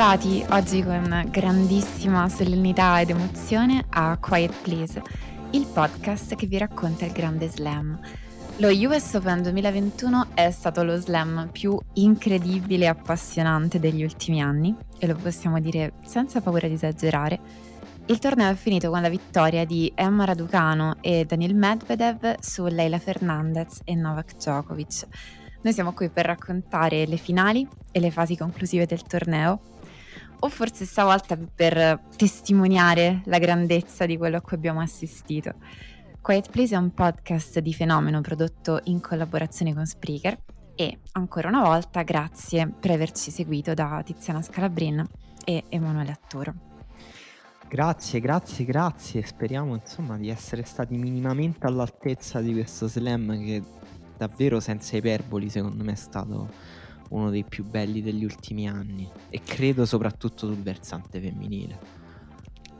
Bentrovati oggi con grandissima solennità ed emozione a Quiet Please, il podcast che vi racconta il grande slam. Lo US Open 2021 è stato lo slam più incredibile e appassionante degli ultimi anni e lo possiamo dire senza paura di esagerare. Il torneo è finito con la vittoria di Emma Raducano e Daniel Medvedev su Leila Fernandez e Novak Djokovic. Noi siamo qui per raccontare le finali e le fasi conclusive del torneo o forse stavolta per testimoniare la grandezza di quello a cui abbiamo assistito. Quiet Place è un podcast di fenomeno prodotto in collaborazione con Spreaker e ancora una volta grazie per averci seguito da Tiziana Scalabrin e Emanuele Attoro. Grazie, grazie, grazie. Speriamo insomma di essere stati minimamente all'altezza di questo slam che davvero senza iperboli secondo me è stato uno dei più belli degli ultimi anni e credo soprattutto sul versante femminile.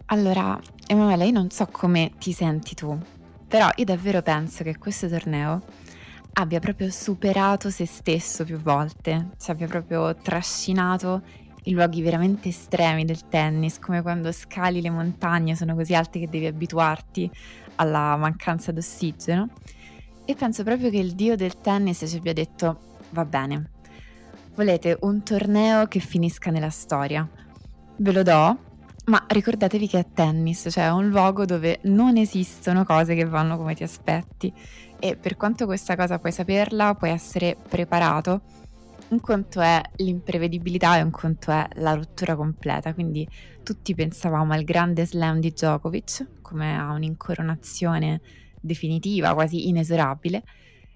Allora, Emanuele, io non so come ti senti tu, però io davvero penso che questo torneo abbia proprio superato se stesso più volte, cioè abbia proprio trascinato i luoghi veramente estremi del tennis, come quando scali le montagne, sono così alte che devi abituarti alla mancanza d'ossigeno. E penso proprio che il dio del tennis ci abbia detto, va bene, volete un torneo che finisca nella storia. Ve lo do, ma ricordatevi che è tennis, cioè è un luogo dove non esistono cose che vanno come ti aspetti e per quanto questa cosa puoi saperla, puoi essere preparato. Un conto è l'imprevedibilità e un conto è la rottura completa, quindi tutti pensavamo al grande slam di Djokovic come a un'incoronazione definitiva, quasi inesorabile,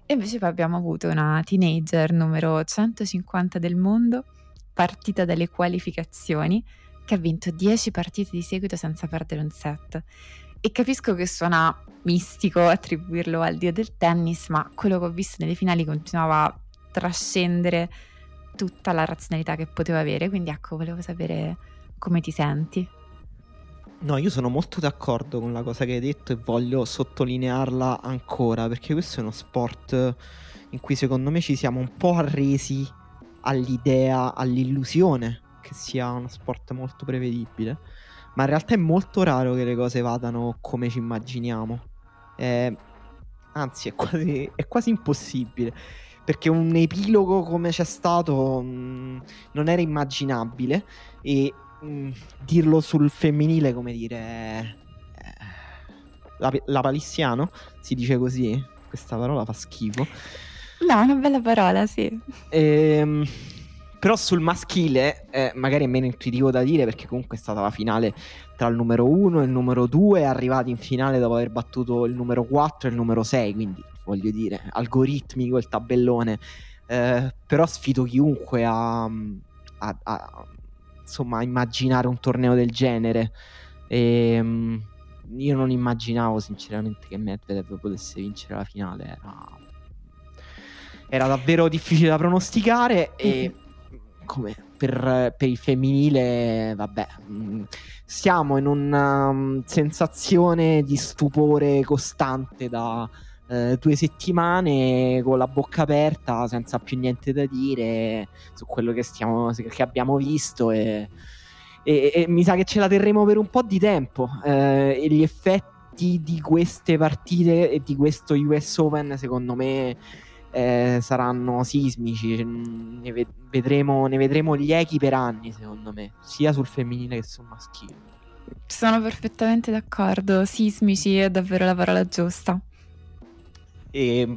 e invece poi abbiamo avuto una teenager numero 150 del mondo, partita dalle qualificazioni, che ha vinto 10 partite di seguito senza perdere un set. E capisco che suona mistico attribuirlo al dio del tennis, ma quello che ho visto nelle finali continuava a trascendere tutta la razionalità che poteva avere, quindi ecco, volevo sapere come ti senti. No, io sono molto d'accordo con la cosa che hai detto e voglio sottolinearla ancora perché questo è uno sport in cui secondo me ci siamo un po' arresi all'idea, all'illusione che sia uno sport molto prevedibile, ma in realtà è molto raro che le cose vadano come ci immaginiamo. È, anzi, è quasi, è quasi impossibile perché un epilogo come c'è stato mh, mm, non era immaginabile e Mm, dirlo sul femminile, come dire... Eh, la, la palissiano, si dice così? Questa parola fa schifo. No, una bella parola, sì. Ehm, però sul maschile, eh, magari è meno intuitivo da dire perché comunque è stata la finale tra il numero 1 e il numero 2, arrivati in finale dopo aver battuto il numero 4 e il numero 6, quindi voglio dire, algoritmico il tabellone. Eh, però sfido chiunque a, a, a, insomma, immaginare un torneo del genere. E, um, io non immaginavo sinceramente che Medvedev potesse vincere la finale. Era, era davvero difficile da pronosticare e come per, per, il femminile, vabbè, mm, siamo in una um, sensazione di stupore costante da eh, due settimane con la bocca aperta, senza più niente da dire su quello che, stiamo, che abbiamo visto e, e, e, mi sa che ce la terremo per un po' di tempo eh, e gli effetti di queste partite e di questo US Open secondo me eh, saranno sismici. Ne, ved- vedremo, ne vedremo gli echi per anni secondo me sia sul femminile che sul maschile. Sono perfettamente d'accordo. Sismici è davvero la parola giusta e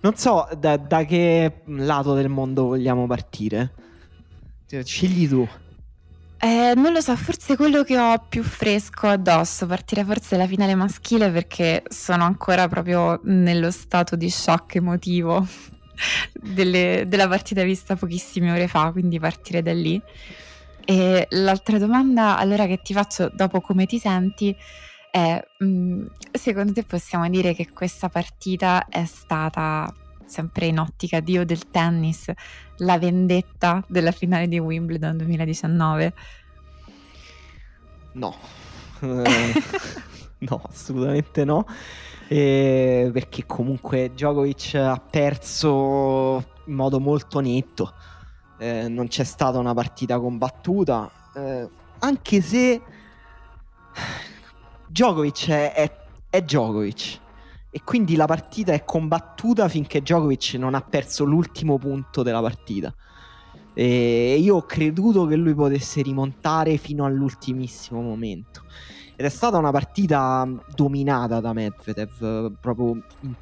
non so da, da, che lato del mondo vogliamo partire. Cioè, scegli tu. Eh, non lo so, forse quello che ho più fresco addosso, partire forse dalla finale maschile perché sono ancora proprio nello stato di shock emotivo delle, della partita vista pochissime ore fa, quindi partire da lì. E l'altra domanda allora che ti faccio dopo come ti senti è, mh, mm, secondo te possiamo dire che questa partita è stata, sempre in ottica Dio del tennis, la vendetta della finale di Wimbledon 2019? No, no, assolutamente no. Eh, perché comunque Djokovic ha perso in modo molto netto. Eh, non c'è stata una partita combattuta eh, anche se Djokovic è, è, è Djokovic e quindi la partita è combattuta finché Djokovic non ha perso l'ultimo punto della partita. E io ho creduto che lui potesse rimontare fino all'ultimissimo momento. Ed è stata una partita dominata da Medvedev proprio in,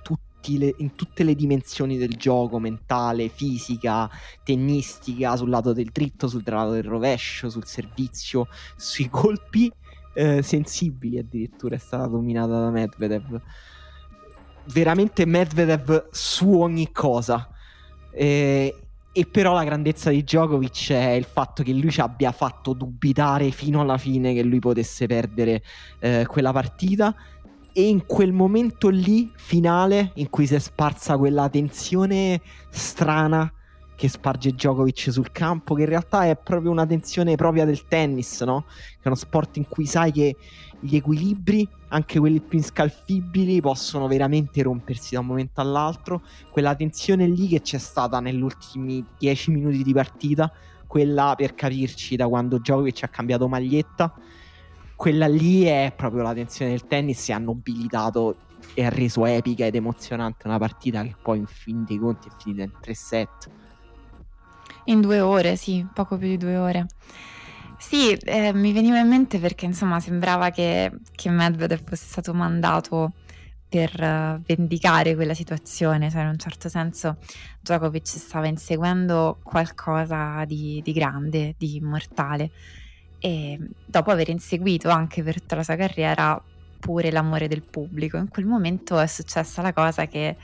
le, in tutte le dimensioni del gioco, mentale, fisica, tennistica, sul lato del dritto, sul lato del rovescio, sul servizio, sui colpi eh, sensibili addirittura è stata dominata da Medvedev veramente Medvedev su ogni cosa. E, e però la grandezza di Djokovic è il fatto che lui ci abbia fatto dubitare fino alla fine che lui potesse perdere eh, quella partita. E in quel momento lì, finale, in cui si è sparsa quella tensione strana che sparge Djokovic sul campo, che in realtà è proprio una tensione propria del tennis, no? Che è uno sport in cui sai che gli equilibri, anche quelli più inscalfibili, possono veramente rompersi da un momento all'altro. Quella tensione lì che c'è stata negli ultimi 10 minuti di partita, quella per capirci da quando Djokovic ha cambiato maglietta, quella lì è proprio la tensione del tennis e ha nobilitato e ha reso epica ed emozionante una partita che poi in fin dei conti è finita in 3 set. In due ore, sì, poco più di due ore. Sì, eh, mi veniva in mente perché insomma sembrava che, che Medvedev fosse stato mandato per uh, vendicare quella situazione, cioè in un certo senso Djokovic stava inseguendo qualcosa di, di grande, di immortale e dopo aver inseguito anche per tutta la sua carriera pure l'amore del pubblico, in quel momento è successa la cosa che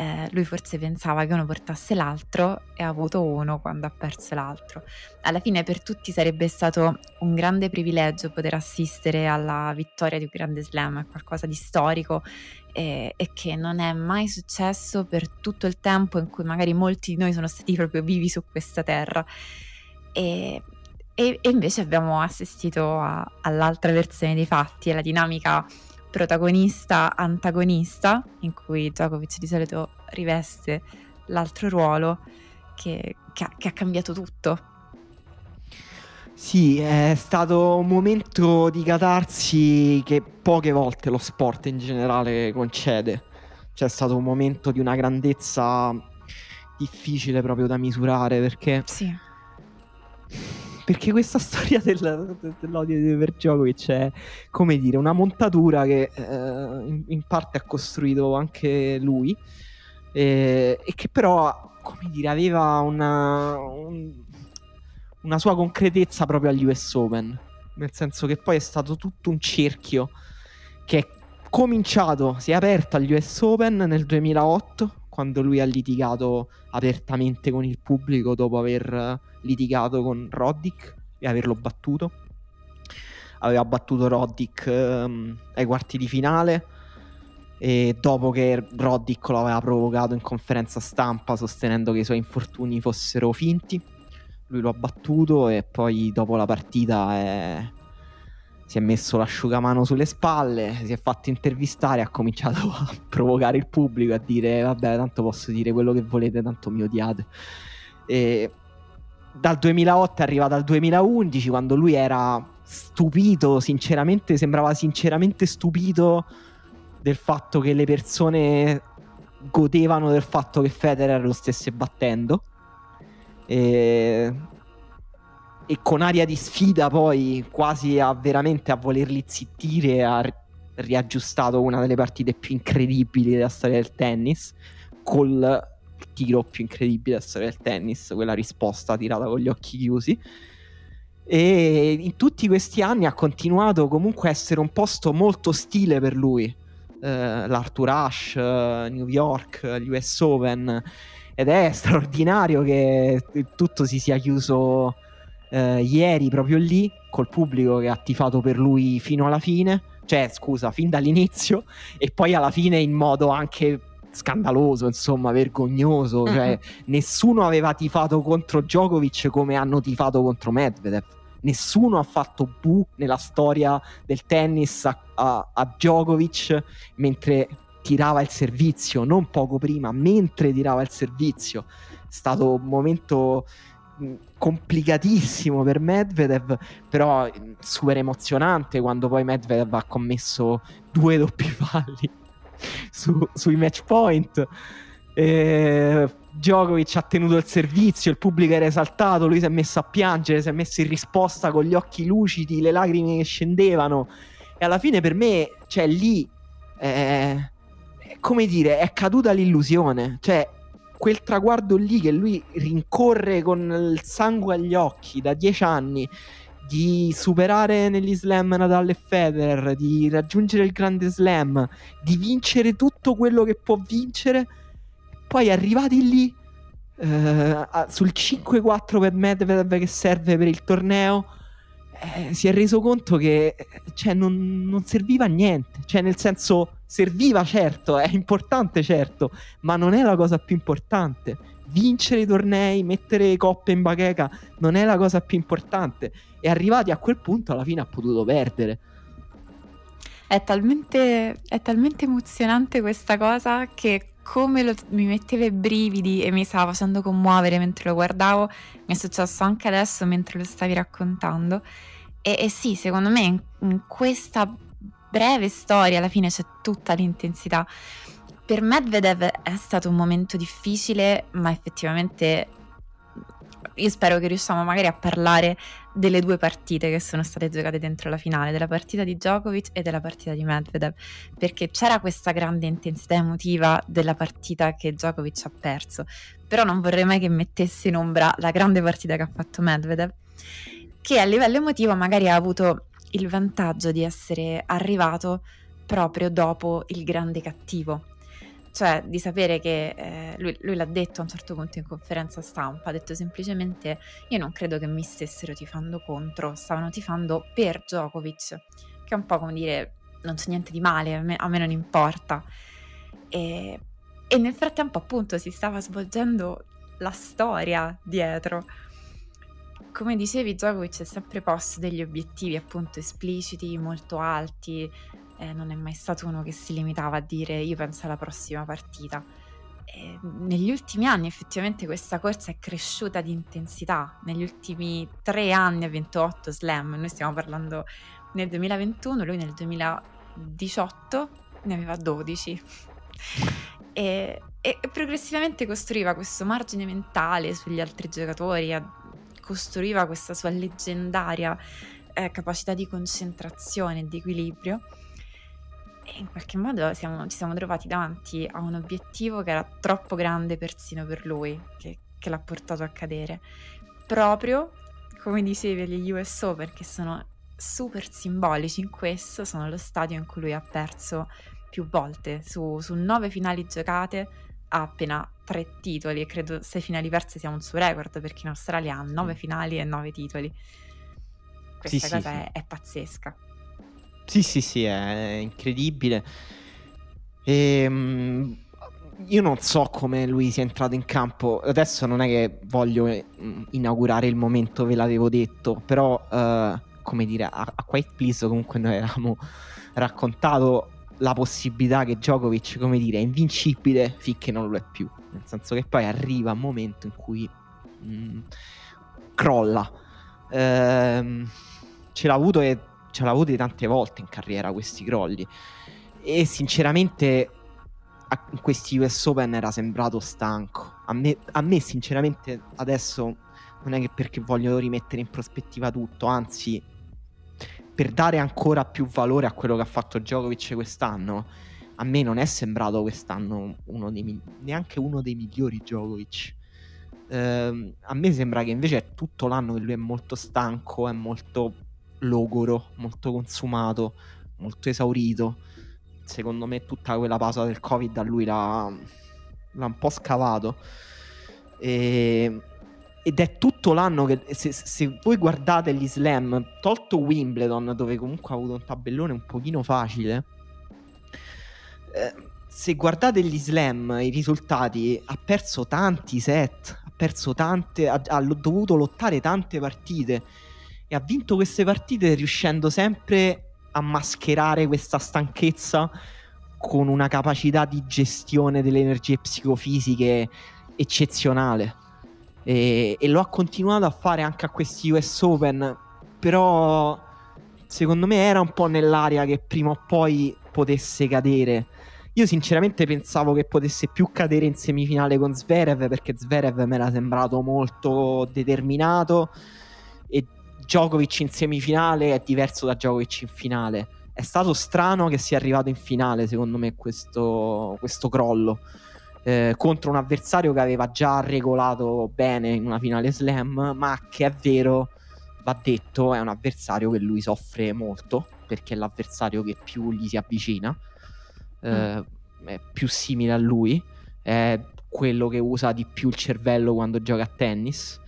eh, lui forse pensava che uno portasse l'altro e ha avuto uno quando ha perso l'altro. Alla fine per tutti sarebbe stato un grande privilegio poter assistere alla vittoria di un grande slam, è qualcosa di storico e, e, che non è mai successo per tutto il tempo in cui magari molti di noi sono stati proprio vivi su questa terra. E, e, e invece abbiamo assistito a, all'altra versione dei fatti, alla dinamica protagonista-antagonista, in cui Djokovic di solito riveste l'altro ruolo, che, che, ha, che ha cambiato tutto. Sì, è stato un momento di catarsi che poche volte lo sport in generale concede. C'è stato un momento di una grandezza difficile proprio da misurare perché... Sì perché questa storia del, dell'odio per Djokovic è, come dire, una montatura che eh, in, in, parte ha costruito anche lui eh, e che però, come dire, aveva una, un, una sua concretezza proprio agli US Open. Nel senso che poi è stato tutto un cerchio che è cominciato, si è aperto agli US Open nel 2008 quando lui ha litigato apertamente con il pubblico dopo aver litigato con Roddick e averlo battuto. Aveva battuto Roddick um, ai quarti di finale e dopo che Roddick lo aveva provocato in conferenza stampa sostenendo che i suoi infortuni fossero finti, lui lo ha battuto e poi dopo la partita è si è messo l'asciugamano sulle spalle, si è fatto intervistare, ha cominciato a provocare il pubblico, a dire vabbè tanto posso dire quello che volete, tanto mi odiate. E dal 2008 è arrivato al 2011 quando lui era stupito, sinceramente, sembrava sinceramente stupito del fatto che le persone godevano del fatto che Federer lo stesse battendo. E e con aria di sfida poi quasi a veramente a volerli zittire ha riaggiustato una delle partite più incredibili della storia del tennis col tiro più incredibile della storia del tennis quella risposta tirata con gli occhi chiusi. E in tutti questi anni ha continuato comunque a essere un posto molto ostile per lui. Eh, l'Arthur Ashe, eh, New York, gli US Open. Ed è straordinario che tutto si sia chiuso eh, ieri proprio lì col pubblico che ha tifato per lui fino alla fine, cioè scusa, fin dall'inizio e poi alla fine in modo anche scandaloso, insomma, vergognoso, uh-huh. cioè nessuno aveva tifato contro Djokovic come hanno tifato contro Medvedev. Nessuno ha fatto bu nella storia del tennis a, a, a Djokovic mentre tirava il servizio, non poco prima, mentre tirava il servizio. È stato un momento complicatissimo per Medvedev, però super emozionante quando poi Medvedev ha commesso due doppi falli su, sui match point. E Djokovic ha tenuto il servizio, il pubblico era esaltato, lui si è messo a piangere, si è messo in risposta con gli occhi lucidi, le lacrime che scendevano. E alla fine per me, cioè lì, eh, come dire, è caduta l'illusione. Cioè, quel traguardo lì che lui rincorre con il sangue agli occhi da dieci anni di superare negli slam Nadal e Federer, di raggiungere il grande slam, di vincere tutto quello che può vincere, poi arrivati lì eh, sul 5-4 per Medvedev che serve per il torneo, eh, si è reso conto che cioè, non, non, serviva a niente. Cioè, nel senso, serviva certo, è importante certo, ma non è la cosa più importante. Vincere i tornei, mettere coppe in bacheca, non è la cosa più importante. E arrivati a quel punto, alla fine ha potuto perdere. È talmente, è talmente emozionante questa cosa che come lo, mi metteva i brividi e mi stava facendo commuovere mentre lo guardavo, mi è successo anche adesso mentre lo stavi raccontando. E, e sì, secondo me in, in questa breve storia alla fine c'è tutta l'intensità. Per Medvedev è stato un momento difficile, ma effettivamente io spero che riusciamo magari a parlare delle due partite che sono state giocate dentro la finale, della partita di Djokovic e della partita di Medvedev, perché c'era questa grande intensità emotiva della partita che Djokovic ha perso, però non vorrei mai che mettesse in ombra la grande partita che ha fatto Medvedev che a livello emotivo magari ha avuto il vantaggio di essere arrivato proprio dopo il grande cattivo. Cioè di sapere che eh, lui, lui, l'ha detto a un certo punto in conferenza stampa, ha detto semplicemente io non credo che mi stessero tifando contro, stavano tifando per Djokovic, che è un po' come dire non c'è niente di male, a me, a me non importa. E, e nel frattempo appunto si stava svolgendo la storia dietro come dicevi, Djokovic si è sempre posto degli obiettivi appunto espliciti, molto alti, eh, non è mai stato uno che si limitava a dire io penso alla prossima partita. E negli ultimi anni effettivamente questa corsa è cresciuta di intensità, negli ultimi tre anni ha vinto 8 slam, noi stiamo parlando nel 2021, lui nel 2018 ne aveva 12. E, e, progressivamente costruiva questo margine mentale sugli altri giocatori, costruiva questa sua leggendaria eh, capacità di concentrazione e di equilibrio. E in qualche modo siamo, ci siamo trovati davanti a un obiettivo che era troppo grande persino per lui, che, che l'ha portato a cadere. Proprio, come dicevi, agli US Open, che sono super simbolici in questo, sono lo stadio in cui lui ha perso più volte, su, su nove finali giocate ha appena tre titoli e credo sei finali perse sia un suo record perché in Australia ha nove finali e nove titoli. Questa sì, cosa sì, è, sì. è, pazzesca. Sì, sì, sì, è incredibile. E, ehm, io non so come lui sia entrato in campo. Adesso non è che voglio mm, inaugurare il momento, ve l'avevo detto, però, uh, come dire, a, a Quiet Please comunque noi avevamo raccontato la possibilità che Djokovic, come dire, è invincibile finché non lo è più. Nel senso che poi arriva un momento in cui mh, mm, crolla. Ehm, ce l'ha avuto e ce l'ha avuto tante volte in carriera questi crolli. E sinceramente in questi US Open era sembrato stanco. A me, a me, sinceramente adesso non è che perché voglio rimettere in prospettiva tutto, anzi per dare ancora più valore a quello che ha fatto Djokovic quest'anno, a me non è sembrato quest'anno uno dei, neanche uno dei migliori Djokovic. Eh, a me sembra che invece è tutto l'anno che lui è molto stanco, è molto logoro, molto consumato, molto esaurito. Secondo me tutta quella pausa del Covid a lui l'ha, l'ha un po' scavato. E ed è tutto l'anno che se, se, voi guardate gli slam, tolto Wimbledon dove comunque ha avuto un tabellone un pochino facile, eh, se guardate gli slam, i risultati, ha perso tanti set, ha perso tante, ha, ha dovuto lottare tante partite e ha vinto queste partite riuscendo sempre a mascherare questa stanchezza con una capacità di gestione delle energie psicofisiche eccezionale. E, e lo ha continuato a fare anche a questi US Open, però secondo me era un po' nell'aria che prima o poi potesse cadere. Io sinceramente pensavo che potesse più cadere in semifinale con Zverev perché Zverev mi era sembrato molto determinato e Djokovic in semifinale è diverso da Djokovic in finale. È stato strano che sia arrivato in finale, secondo me, questo, questo crollo. Eh, contro un avversario che aveva già regolato bene in una finale slam, ma che è vero, va detto, è un avversario che lui soffre molto perché è l'avversario che più gli si avvicina eh, è più simile a lui, è quello che usa di più il cervello quando gioca a tennis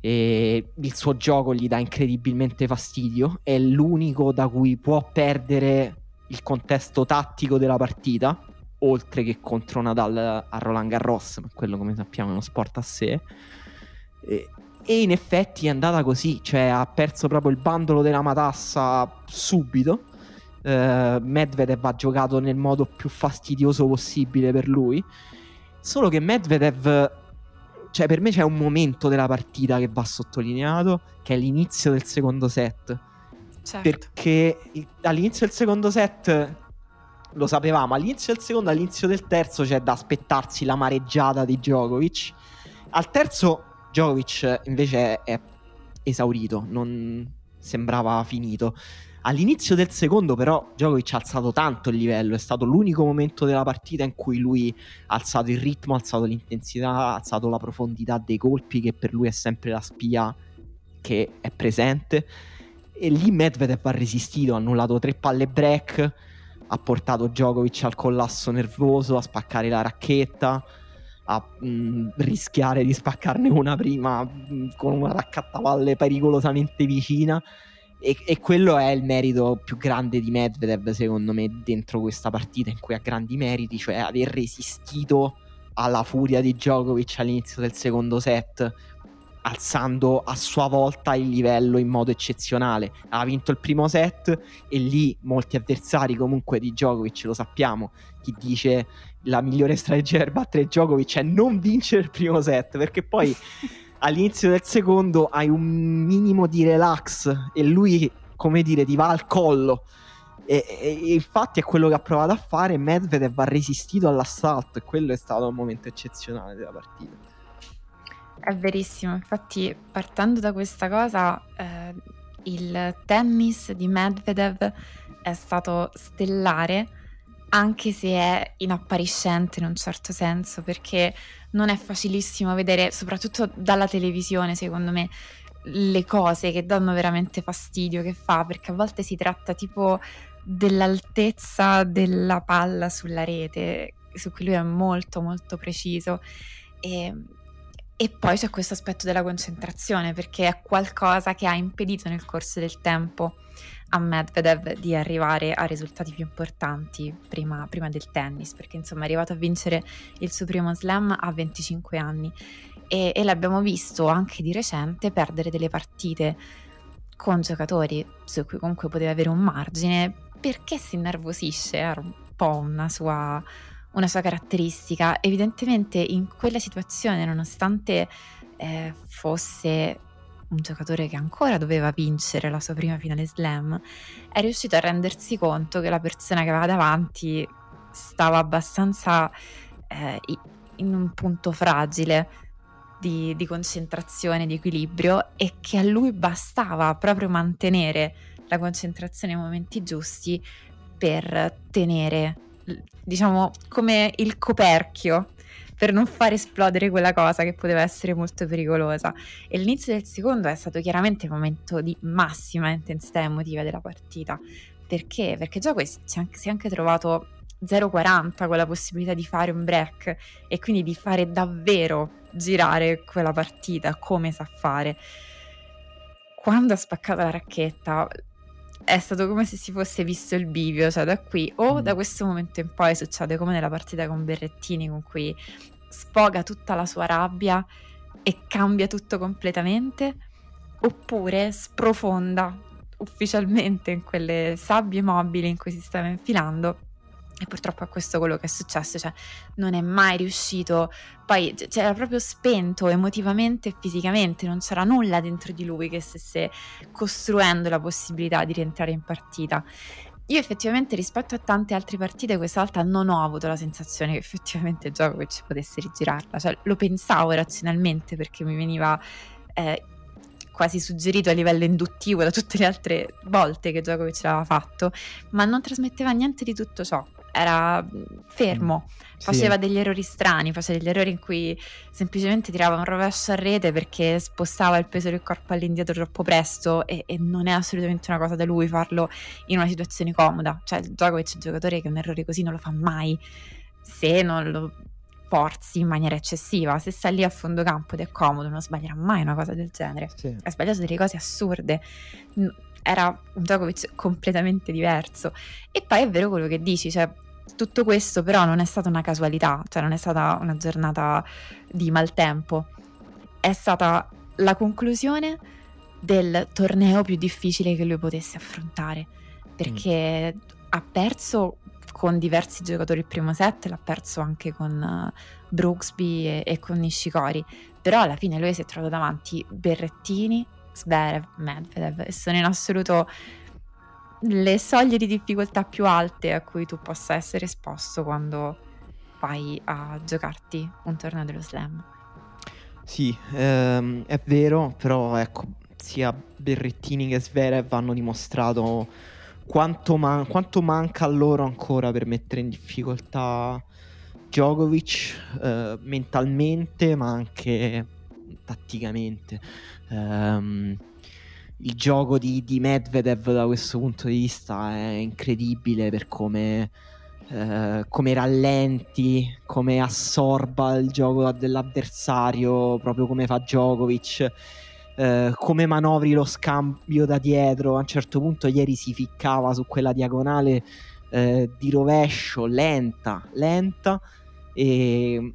e il suo gioco gli dà incredibilmente fastidio, è l'unico da cui può perdere il contesto tattico della partita, oltre che contro Nadal a Roland Garros, ma quello come sappiamo è uno sport a sé. E, e in effetti è andata così, cioè ha perso proprio il bandolo della matassa subito Uh, Medvedev ha giocato nel modo più fastidioso possibile per lui. Solo che Medvedev, cioè per me c'è un momento della partita che va sottolineato, che è l'inizio del secondo set. Certo. Perché all'inizio del secondo set lo sapevamo, all'inizio del secondo, all'inizio del terzo c'è da aspettarsi la mareggiata di Djokovic. Al terzo Djokovic invece è esaurito, non sembrava finito. All'inizio del secondo, però, Djokovic ha alzato tanto il livello. È stato l'unico momento della partita in cui lui ha alzato il ritmo, ha alzato l'intensità, ha alzato la profondità dei colpi, che per lui è sempre la spia che è presente. E lì Medvedev ha resistito, ha annullato tre palle break, ha portato Djokovic al collasso nervoso, a spaccare la racchetta, a mh, mm, rischiare di spaccarne una prima mh, mm, con una raccattapalle pericolosamente vicina. E, e, quello è il merito più grande di Medvedev, secondo me, dentro questa partita in cui ha grandi meriti, cioè aver resistito alla furia di Djokovic all'inizio del secondo set, alzando a sua volta il livello in modo eccezionale. Ha vinto il primo set e lì molti avversari comunque di Djokovic, lo sappiamo, chi dice la migliore strategia per battere Djokovic è non vincere il primo set, perché poi all'inizio del secondo hai un minimo di relax e lui, come dire, ti va al collo. E, e, e, infatti è quello che ha provato a fare. Medvedev ha resistito all'assalto e quello è stato un momento eccezionale della partita. È verissimo, infatti partendo da questa cosa, eh, il tennis di Medvedev è stato stellare anche se è inappariscente in un certo senso, perché non è facilissimo vedere, soprattutto dalla televisione, secondo me, le cose che danno veramente fastidio che fa, perché a volte si tratta tipo dell'altezza della palla sulla rete, su cui lui è molto molto preciso. E, e poi c'è questo aspetto della concentrazione, perché è qualcosa che ha impedito nel corso del tempo a Medvedev di arrivare a risultati più importanti prima, prima, del tennis, perché insomma è arrivato a vincere il suo primo slam a 25 anni. E, e l'abbiamo visto anche di recente perdere delle partite con giocatori su cui comunque poteva avere un margine perché si innervosisce, era un po' una sua, una sua caratteristica. Evidentemente in quella situazione, nonostante eh, fosse un giocatore che ancora doveva vincere la sua prima finale slam, è riuscito a rendersi conto che la persona che aveva davanti stava abbastanza eh, in un punto fragile di, di concentrazione, di equilibrio e che a lui bastava proprio mantenere la concentrazione nei momenti giusti per tenere, diciamo, come il coperchio per non far esplodere quella cosa che poteva essere molto pericolosa. E l'inizio del secondo è stato chiaramente il momento di massima intensità emotiva della partita. Perché? Perché anche, si è anche trovato 0,40 con la possibilità di fare un break e quindi di fare davvero girare quella partita come sa fare. Quando ha spaccato la racchetta è stato come se si fosse visto il bivio, cioè da qui o mm. da questo momento in poi succede come nella partita con Berrettini con cui sfoga tutta la sua rabbia e cambia tutto completamente, oppure sprofonda ufficialmente in quelle sabbie mobili in cui si stava infilando E purtroppo è questo quello che è successo, cioè non è mai riuscito, poi c'era proprio spento emotivamente e fisicamente, non c'era nulla dentro di lui che stesse costruendo la possibilità di rientrare in partita. Io effettivamente rispetto a tante altre partite questa volta non ho avuto la sensazione che effettivamente Djokovic potesse rigirarla, cioè lo pensavo razionalmente perché mi veniva eh, quasi suggerito a livello induttivo da tutte le altre volte che Djokovic l'aveva fatto, ma non trasmetteva niente di tutto ciò era mm, fermo, mm, faceva sì. degli errori strani, faceva degli errori in cui semplicemente tirava un rovescio a rete perché spostava il peso del corpo all'indietro troppo presto e, e non è assolutamente una cosa da lui farlo in una situazione comoda. Cioè, il Djokovic è un giocatore che un errore così non lo fa mai se non lo forzi in maniera eccessiva. Se sta lì a fondo campo ed è comodo, non sbaglierà mai una cosa del genere. Sì. Ha sbagliato delle cose assurde era un Djokovic completamente diverso. E poi è vero quello che dici, cioè tutto questo però non è stata una casualità, cioè non è stata una giornata di maltempo, è stata la conclusione del torneo più difficile che lui potesse affrontare, perché mm. ha perso con diversi giocatori il primo set, l'ha perso anche con Brooksby e, e con Nishikori, però alla fine lui si è trovato davanti Berrettini, Zverev, Medvedev e sono in assoluto le soglie di difficoltà più alte a cui tu possa essere esposto quando vai a giocarti un torneo dello slam. Sì, ehm, è vero, però ecco, sia Berrettini che Zverev hanno dimostrato quanto, man- quanto manca a loro ancora per mettere in difficoltà Djokovic eh, mentalmente, ma anche tatticamente. Um, il gioco di, di, Medvedev da questo punto di vista è incredibile per come, uh, come rallenti, come assorba il gioco dell'avversario, proprio come fa Djokovic. Uh, come manovri lo scambio da dietro a un certo punto ieri si ficcava su quella diagonale uh, di rovescio lenta lenta e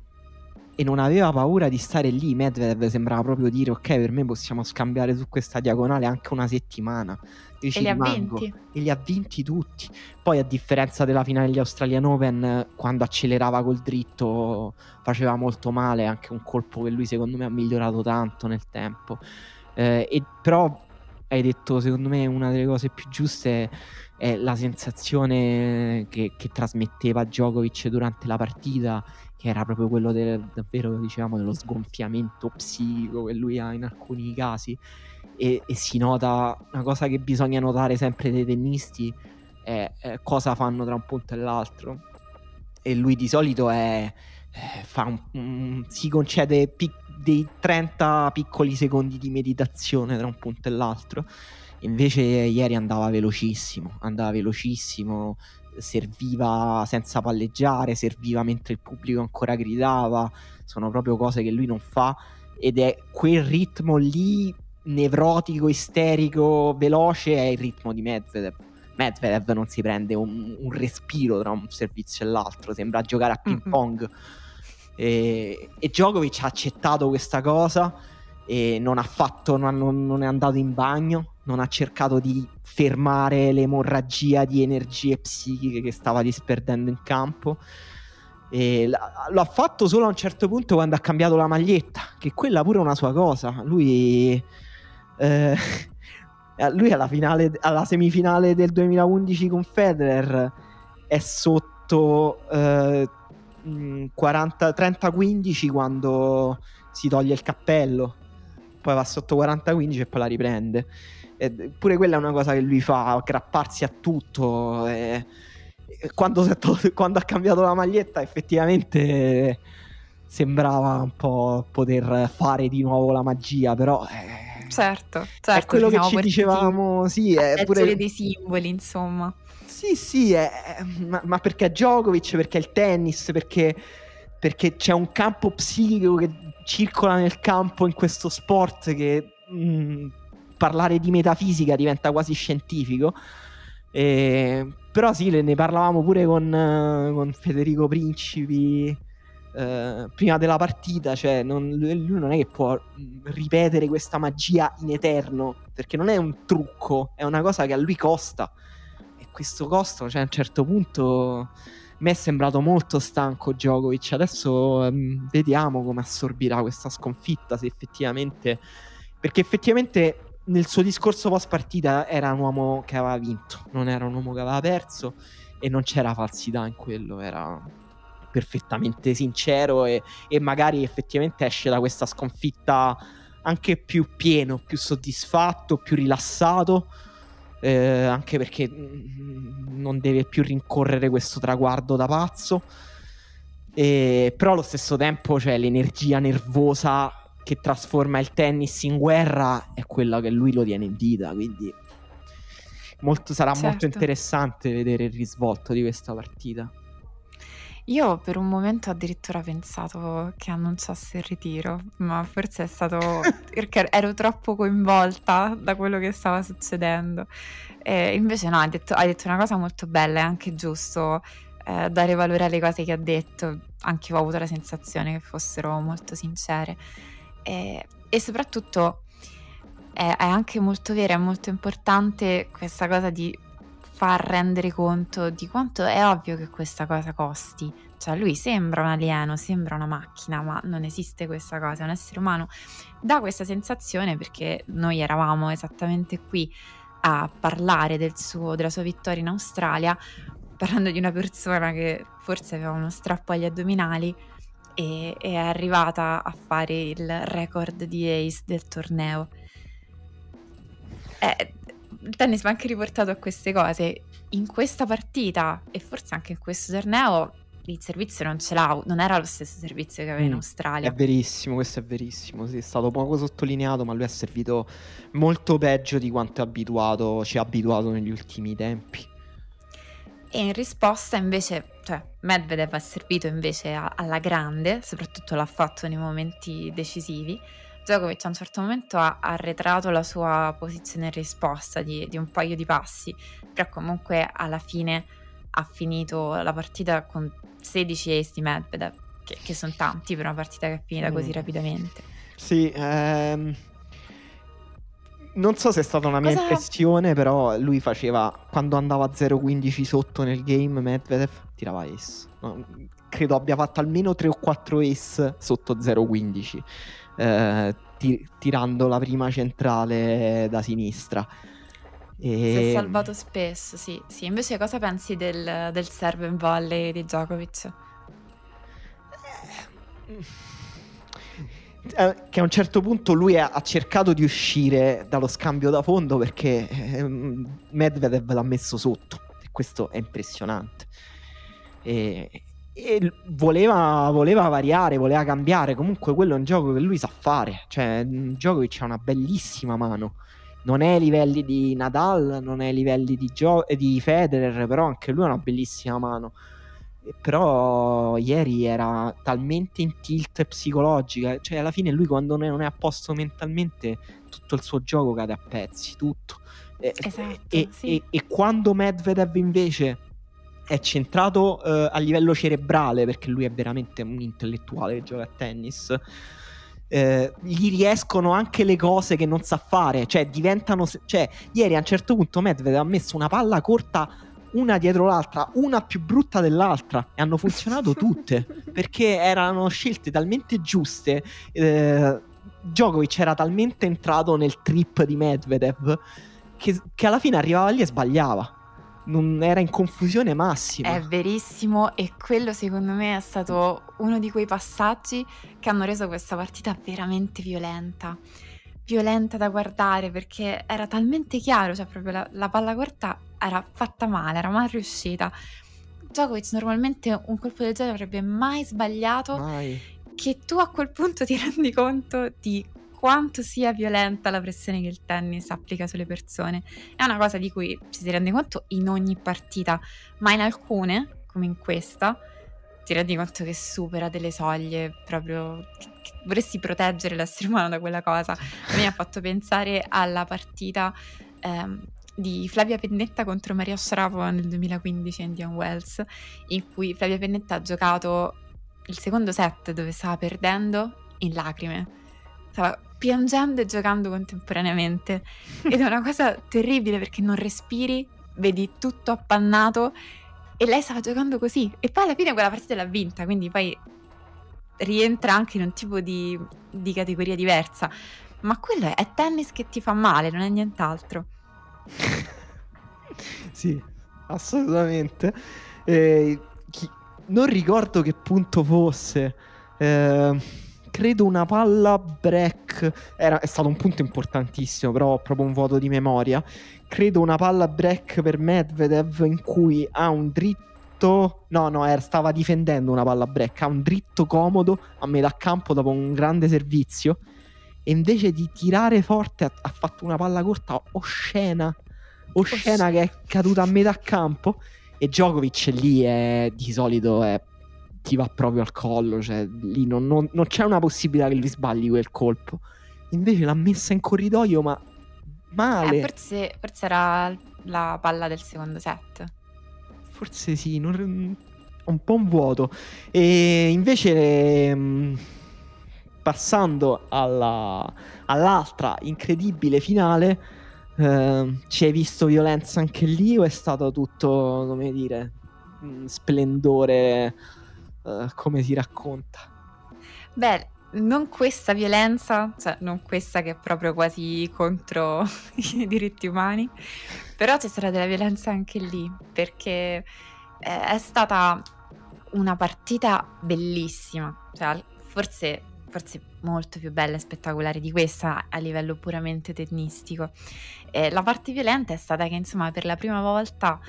e non aveva paura di stare lì. Medvedev sembrava proprio dire: Ok, per me possiamo scambiare su questa diagonale anche una settimana. Io e li rimango. ha vinti. E li ha vinti tutti. Poi, a differenza della finale degli Australian Open, quando accelerava col dritto, faceva molto male. Anche un colpo che lui, secondo me, ha migliorato tanto nel tempo. Eh, e, però, hai detto, secondo me, una delle cose più giuste è la sensazione che, che trasmetteva Djokovic durante la partita che era proprio quello del, davvero, diciamo, dello sgonfiamento psichico che lui ha in alcuni casi. E, e, si nota una cosa che bisogna notare sempre dei tennisti è, è cosa fanno tra un punto e l'altro. E lui di solito è, è un, un, si concede pic- dei 30 piccoli secondi di meditazione tra un punto e l'altro. Invece ieri andava velocissimo, andava velocissimo, serviva senza palleggiare, serviva mentre il pubblico ancora gridava, sono proprio cose che lui non fa ed è quel ritmo lì nevrotico, isterico, veloce è il ritmo di Medvedev. Medvedev non si prende un, un respiro tra un servizio e l'altro, sembra giocare a ping pong. Mm-hmm. E, e Djokovic ha accettato questa cosa e non ha fatto, non, non, è andato in bagno, non ha cercato di fermare l'emorragia di energie psichiche che stava disperdendo in campo. E lo ha fatto solo a un certo punto quando ha cambiato la maglietta, che quella pure è una sua cosa. Lui, eh, lui alla, finale, alla semifinale del 2011 con Federer è sotto eh, 30-15 quando si toglie il cappello poi va sotto 40-15 e poi la riprende. E pure quella è una cosa che lui fa, aggrapparsi a tutto. E, quando, to- quando, ha cambiato la maglietta, effettivamente sembrava un po' poter fare di nuovo la magia, però. Eh, certo, certo. È quello che ci dicevamo, sì. È pure dei simboli, insomma. Sì, sì, è, ma, ma perché è Djokovic, perché è il tennis, perché perché c'è un campo psichico che circola nel campo in questo sport che mh, mm, parlare di metafisica diventa quasi scientifico. E, però sì, ne parlavamo pure con, con Federico Principi uh, prima della partita, cioè non, lui non è che può ripetere questa magia in eterno, perché non è un trucco, è una cosa che a lui costa. E questo costo, cioè a un certo punto mi è sembrato molto stanco Djokovic. Adesso um, vediamo come assorbirà questa sconfitta, se effettivamente... Perché effettivamente nel suo discorso post partita era un uomo che aveva vinto, non era un uomo che aveva perso e non c'era falsità in quello, era perfettamente sincero e, e magari effettivamente esce da questa sconfitta anche più pieno, più soddisfatto, più rilassato. Eh, anche perché mm, non deve più rincorrere questo traguardo da pazzo. E, però allo stesso tempo c'è cioè, l'energia nervosa che trasforma il tennis in guerra è quella che lui lo tiene in vita. Quindi molto, sarà certo. molto interessante vedere il risvolto di questa partita. Io per un momento addirittura pensato che annunciasse il ritiro, ma forse è stato perché ero troppo coinvolta da quello che stava succedendo. E invece no, hai detto, hai detto una cosa molto bella, è anche giusto eh, dare valore alle cose che ha detto, anche io ho avuto la sensazione che fossero molto sincere. E, e soprattutto è, è anche molto vera, è molto importante questa cosa di far rendere conto di quanto è ovvio che questa cosa costi. Cioè lui sembra un alieno, sembra una macchina, ma non esiste questa cosa, è un essere umano. Dà questa sensazione perché noi eravamo esattamente qui a parlare del suo, della sua vittoria in Australia, parlando di una persona che forse aveva uno strappo agli addominali e, è arrivata a fare il record di ace del torneo. Eh, il tennis va anche riportato a queste cose. In questa partita e forse anche in questo torneo il servizio non ce l'ha, non era lo stesso servizio che aveva mm, in Australia. È verissimo, questo è verissimo. Sì, è stato poco sottolineato, ma lui è servito molto peggio di quanto è abituato, ci ha abituato negli ultimi tempi. E in risposta invece, cioè Medvedev ha servito invece a, alla grande, soprattutto l'ha fatto nei momenti decisivi. Djokovic a un certo momento ha arretrato la sua posizione in risposta di, di un paio di passi, però comunque alla fine ha finito la partita con 16 ace di Medvedev, che, che sono tanti per una partita che è finita mm. così rapidamente. Sì, ehm... non so se è stata una mia Cosa... impressione, però lui faceva, quando andava 0-15 sotto nel game, Medvedev tirava ace. No, credo abbia fatto almeno 3 o 4 ace sotto 0-15 eh, tir- tirando la prima centrale da sinistra. E... Si è salvato spesso, sì. sì. Invece cosa pensi del, del serve in volley di Djokovic? Eh, che a un certo punto lui ha, ha, cercato di uscire dallo scambio da fondo perché eh, Medvedev l'ha messo sotto e questo è impressionante e, e voleva, voleva, variare, voleva cambiare. Comunque, quello è un gioco che lui sa fare. Cioè, un gioco che ha una bellissima mano. Non è ai livelli di Nadal, non è ai livelli di, Gio- di Federer, però anche lui ha una bellissima mano. Però ieri era talmente in tilt psicologica. Cioè, alla fine, lui quando non è a posto mentalmente, tutto il suo gioco cade a pezzi. Tutto. Esatto, e, sì. e, e quando Medvedev invece è centrato uh, a livello cerebrale, perché lui è veramente un intellettuale che gioca a tennis. Eh, gli riescono anche le cose che non sa fare, cioè diventano. Cioè, ieri a un certo punto Medvedev ha messo una palla corta una dietro l'altra, una più brutta dell'altra, e hanno funzionato tutte perché erano scelte talmente giuste. Eh, Djokovic era talmente entrato nel trip di Medvedev che, che alla fine arrivava lì e sbagliava non era in confusione massima. È verissimo e quello secondo me è stato uno di quei passaggi che hanno reso questa partita veramente violenta. Violenta da guardare perché era talmente chiaro, cioè proprio la, la palla corta era fatta male, era mal riuscita. Djokovic normalmente un colpo del genere avrebbe mai sbagliato. Mai. Che tu a quel punto ti rendi conto di quanto sia violenta la pressione che il tennis applica sulle persone. È una cosa di cui ci si rende conto in ogni partita, ma in alcune, come in questa, ti rendi conto che supera delle soglie proprio che, che vorresti proteggere l'essere umano da quella cosa. A me ha fatto pensare alla partita ehm, di Flavia Pennetta contro Maria Sharapova nel 2015 a Indian Wells, in cui Flavia Pennetta ha giocato il secondo set dove stava perdendo in lacrime. Stava piangendo e giocando contemporaneamente. Ed è una cosa terribile perché non respiri, vedi tutto appannato e lei stava giocando così. E poi alla fine quella partita l'ha vinta, quindi poi rientra anche in un tipo di, di categoria diversa. Ma quello è, è tennis che ti fa male, non è nient'altro. sì, assolutamente. Eh, chi... Non ricordo che punto fosse. Eh, credo una palla break. Era, è stato un punto importantissimo, però ho proprio un vuoto di memoria. Credo una palla break per Medvedev in cui ha un dritto. No, no, era, stava difendendo una palla break. Ha un dritto comodo a metà campo dopo un grande servizio. E invece di tirare forte ha, ha fatto una palla corta oscena. Oscena che è caduta a metà campo. E Djokovic lì è, di solito è ti va proprio al collo, cioè lì non, non, non c'è una possibilità che gli sbagli quel colpo. Invece l'ha messa in corridoio, ma male. Eh, forse, forse, era la palla del secondo set. Forse sì, non, un po' un vuoto. E invece, mh, passando alla, all'altra incredibile finale, eh, ci hai visto violenza anche lì o è stato tutto, come dire, splendore uh, come si racconta? Beh, non questa violenza, cioè non questa che è proprio quasi contro i diritti umani, però c'è stata della violenza anche lì, perché eh, è stata una partita bellissima, cioè forse, forse molto più bella e spettacolare di questa a livello puramente tennistico. Eh, la parte violenta è stata che insomma per la prima volta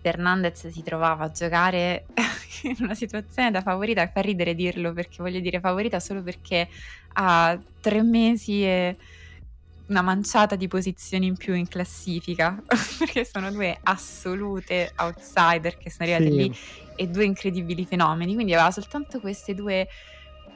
Fernandez si trovava a giocare in una situazione da favorita e fa ridere dirlo perché voglio dire favorita solo perché ha tre mesi e una manciata di posizioni in più in classifica perché sono due assolute outsider che sono arrivate sì. lì e due incredibili fenomeni quindi aveva soltanto queste due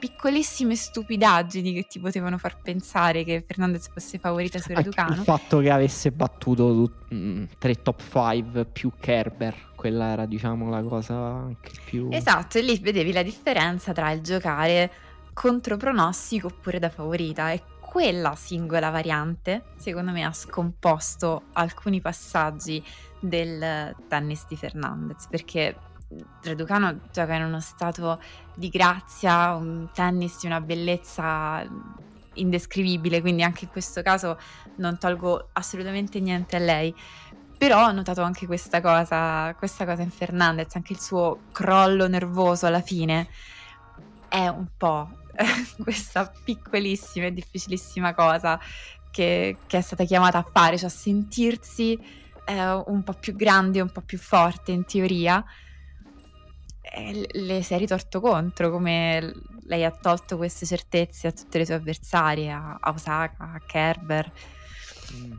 piccolissime stupidaggini che ti potevano far pensare che Fernandez fosse favorita su Reducano. Il fatto che avesse battuto mh, mm, tre top 5 più Kerber, quella era diciamo la cosa anche più... Esatto, e lì vedevi la differenza tra il giocare contro pronostico oppure da favorita e quella singola variante secondo me ha scomposto alcuni passaggi del tennis di Fernandez perché Raducano gioca in uno stato di grazia, un tennis di una bellezza indescrivibile, quindi anche in questo caso non tolgo assolutamente niente a lei. Però ho notato anche questa cosa, questa cosa in Fernandez, anche il suo crollo nervoso alla fine è un po' questa piccolissima e difficilissima cosa che, che, è stata chiamata a fare, cioè sentirsi eh, un po' più grande, un po' più forte in teoria, le si è ritorto contro, come lei ha tolto queste certezze a tutte le sue avversarie, a, Osaka, a Kerber. Mm.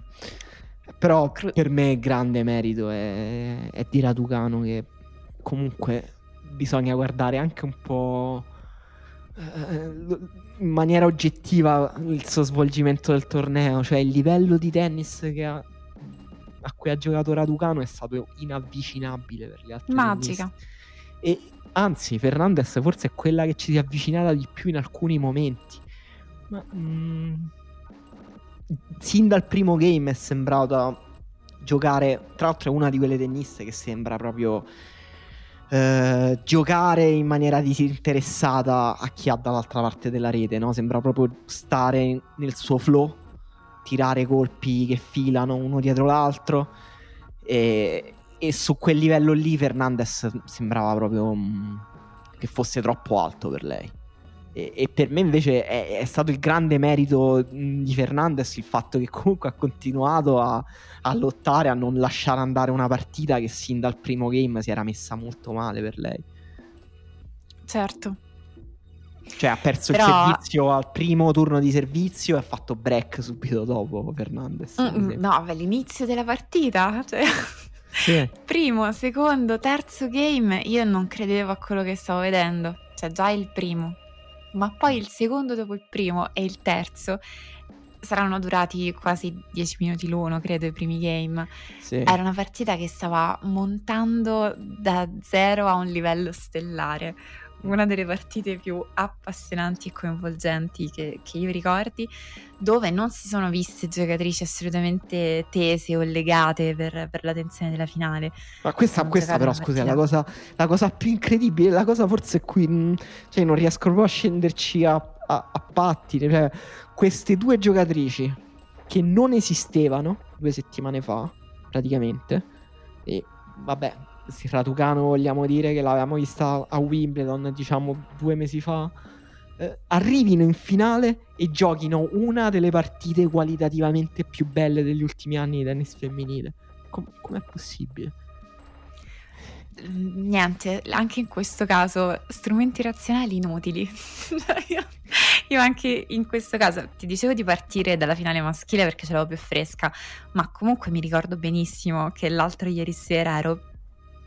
Però Cru- per me grande merito è, è di Raducano che comunque bisogna guardare anche un po' eh, in maniera oggettiva il suo svolgimento del torneo, cioè il livello di tennis che ha, a cui ha giocato Raducano è stato inavvicinabile per gli altri. Magica. Tennisti. E anzi, Fernandez forse è quella che ci si è avvicinata di più in alcuni momenti. Ma mm, sin dal primo game è sembrata giocare. Tra l'altro, è una di quelle tenniste che sembra proprio eh, giocare in maniera disinteressata a chi ha dall'altra parte della rete. No? Sembra proprio stare nel suo flow, tirare colpi che filano uno dietro l'altro. E, e su quel livello lì Fernandez sembrava proprio um, che fosse troppo alto per lei. E, e per me invece è, è, stato il grande merito mm, di Fernandez il fatto che comunque ha continuato a, a, lottare, a non lasciare andare una partita che sin dal primo game si era messa molto male per lei. Certo. Cioè ha perso Però... il servizio al primo turno di servizio e ha fatto break subito dopo Fernandez. Mm, no, all'inizio della partita. Cioè... Sì. Primo, secondo, terzo game, io non credevo a quello che stavo vedendo. Cioè, già il primo. Ma poi il secondo dopo il primo e il terzo saranno durati quasi dieci minuti l'uno, credo, i primi game. Sì. Era una partita che stava montando da zero a un livello stellare. Una delle partite più appassionanti e coinvolgenti che, che, io ricordi, dove non si sono viste giocatrici assolutamente tese o legate per, per la tensione della finale. Ma questa, questa però, scusa, la cosa, la cosa, più incredibile, la cosa forse qui, mm, cioè non riesco proprio a scenderci a, a, a patti, cioè queste due giocatrici che non esistevano due settimane fa, praticamente, e vabbè, sì, Raducano vogliamo dire che l'avevamo vista a Wimbledon diciamo due mesi fa eh, arrivino in finale e giochino una delle partite qualitativamente più belle degli ultimi anni di tennis femminile Com- com'è possibile? Niente, anche in questo caso strumenti razionali inutili. io, io, anche in questo caso ti dicevo di partire dalla finale maschile perché ce l'avevo più fresca, ma comunque mi ricordo benissimo che l'altro ieri sera ero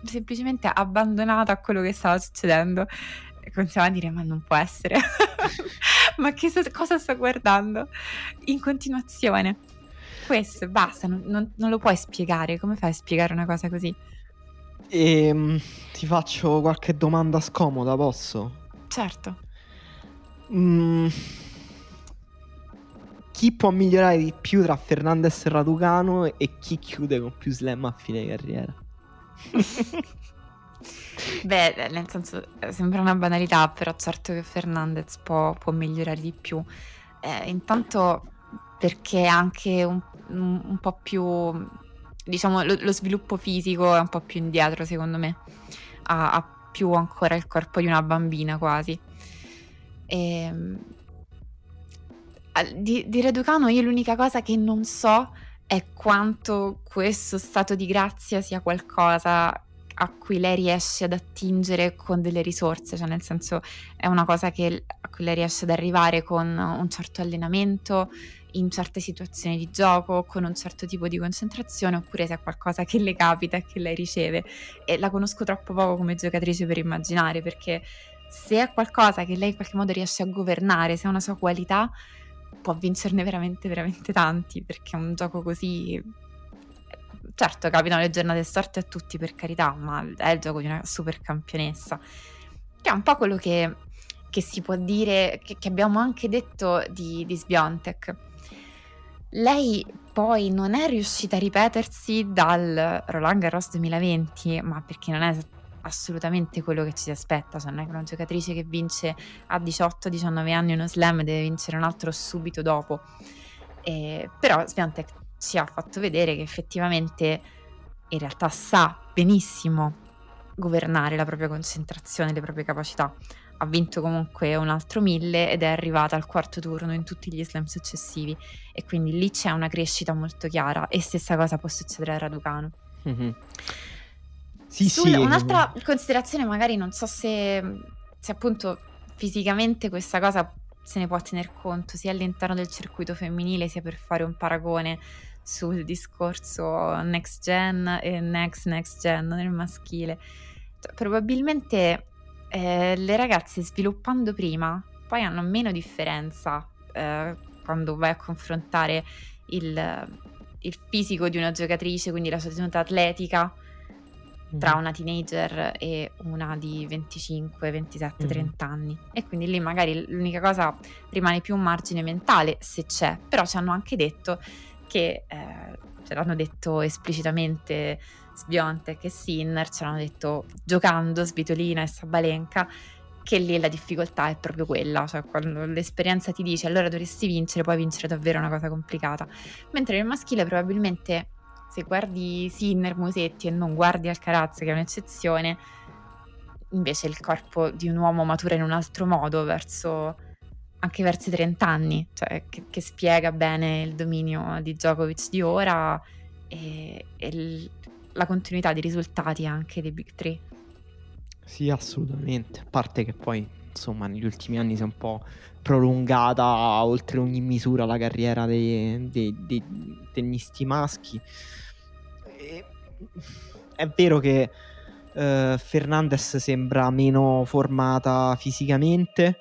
semplicemente abbandonata a quello che stava succedendo. E continuava a dire: Ma non può essere, ma che, cosa sto guardando? In continuazione, questo basta, non, non, non, lo puoi spiegare. Come fai a spiegare una cosa così? E, ehm, ti faccio qualche domanda scomoda, posso? Certo. Mm, chi può migliorare di più tra Fernandez e Raducano e chi chiude con più slam a fine carriera? Beh, nel senso, sembra una banalità, però certo che Fernandez può, può migliorare di più. Eh, intanto perché è anche un, un, po' più, diciamo, lo, lo, sviluppo fisico è un po' più indietro, secondo me. Ha, ha più ancora il corpo di una bambina quasi. E, ehm, di, di Reducano io l'unica cosa che non so è quanto questo stato di grazia sia qualcosa a cui lei riesce ad attingere con delle risorse, cioè nel senso è una cosa che, a cui lei riesce ad arrivare con un certo allenamento, in certe situazioni di gioco, con un certo tipo di concentrazione, oppure se è qualcosa che le capita e che lei riceve. E la conosco troppo poco come giocatrice per immaginare, perché se è qualcosa che lei in qualche modo riesce a governare, se è una sua qualità, può vincerne veramente, veramente tanti, perché un gioco così... Certo, capitano le giornate storte a tutti, per carità, ma è il gioco di una super campionessa, che è un po' quello che, che si può dire, che, che, abbiamo anche detto di, di Sbiontek. Lei poi non è riuscita a ripetersi dal Roland Garros 2020, ma perché non è assolutamente quello che ci si aspetta, che una giocatrice che vince a 18-19 anni uno slam deve vincere un altro subito dopo. Eh, però Sviantec ci ha fatto vedere che effettivamente in realtà sa benissimo governare la propria concentrazione, le proprie capacità. Ha vinto comunque un altro mille ed è arrivata al quarto turno in tutti gli slam successivi e quindi lì c'è una crescita molto chiara e stessa cosa può succedere a Raducano. Mm-hmm. Sì, Sul, sì. Un'altra considerazione, magari non so se, se appunto fisicamente questa cosa se ne può tener conto sia all'interno del circuito femminile sia per fare un paragone sul discorso next gen e next next gen nel maschile. Cioè, probabilmente eh, le ragazze sviluppando prima poi hanno meno differenza eh, quando vai a confrontare il, il, fisico di una giocatrice, quindi la sua tenuta atletica tra una teenager e una di 25, 27, mm 30 anni. E quindi lì magari l'unica cosa rimane più un margine mentale, se c'è, però ci hanno anche detto che, eh, ce l'hanno detto esplicitamente Sbionte e Sinner, ce l'hanno detto giocando Svitolina e Sabalenka, che lì la difficoltà è proprio quella, cioè quando l'esperienza ti dice allora dovresti vincere, poi vincere davvero una cosa complicata. Mentre nel maschile probabilmente se guardi Sinner, Musetti e non guardi Alcaraz, che è un'eccezione, invece il corpo di un uomo matura in un altro modo, verso, anche verso i 30 anni, cioè che, che spiega bene il dominio di Djokovic di ora e, e il, la continuità di risultati anche dei Big Three. Sì, assolutamente. A parte che poi, insomma, negli ultimi anni si è un po' prolungata oltre ogni misura la carriera dei, dei, dei tennisti maschi è vero che uh, Fernandez sembra meno formata fisicamente.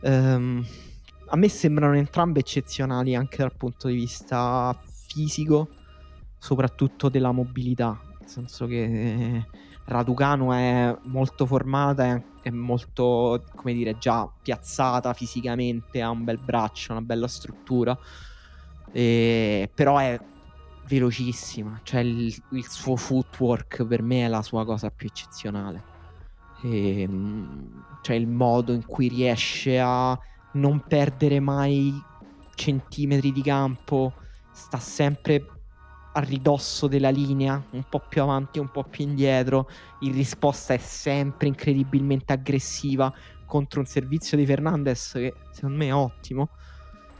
Um, a me sembrano entrambe eccezionali anche dal punto di vista fisico, soprattutto della mobilità. nel senso che eh, Raducano è molto formata, è molto, come dire, già piazzata fisicamente, ha un bel braccio, una bella struttura, e, però è velocissima, cioè il, il, suo footwork per me è la sua cosa più eccezionale. E, ehm, cioè il modo in cui riesce a non perdere mai centimetri di campo, sta sempre a ridosso della linea, un po' più avanti, un po' più indietro. In risposta è sempre incredibilmente aggressiva contro un servizio di Fernandez che secondo me è ottimo.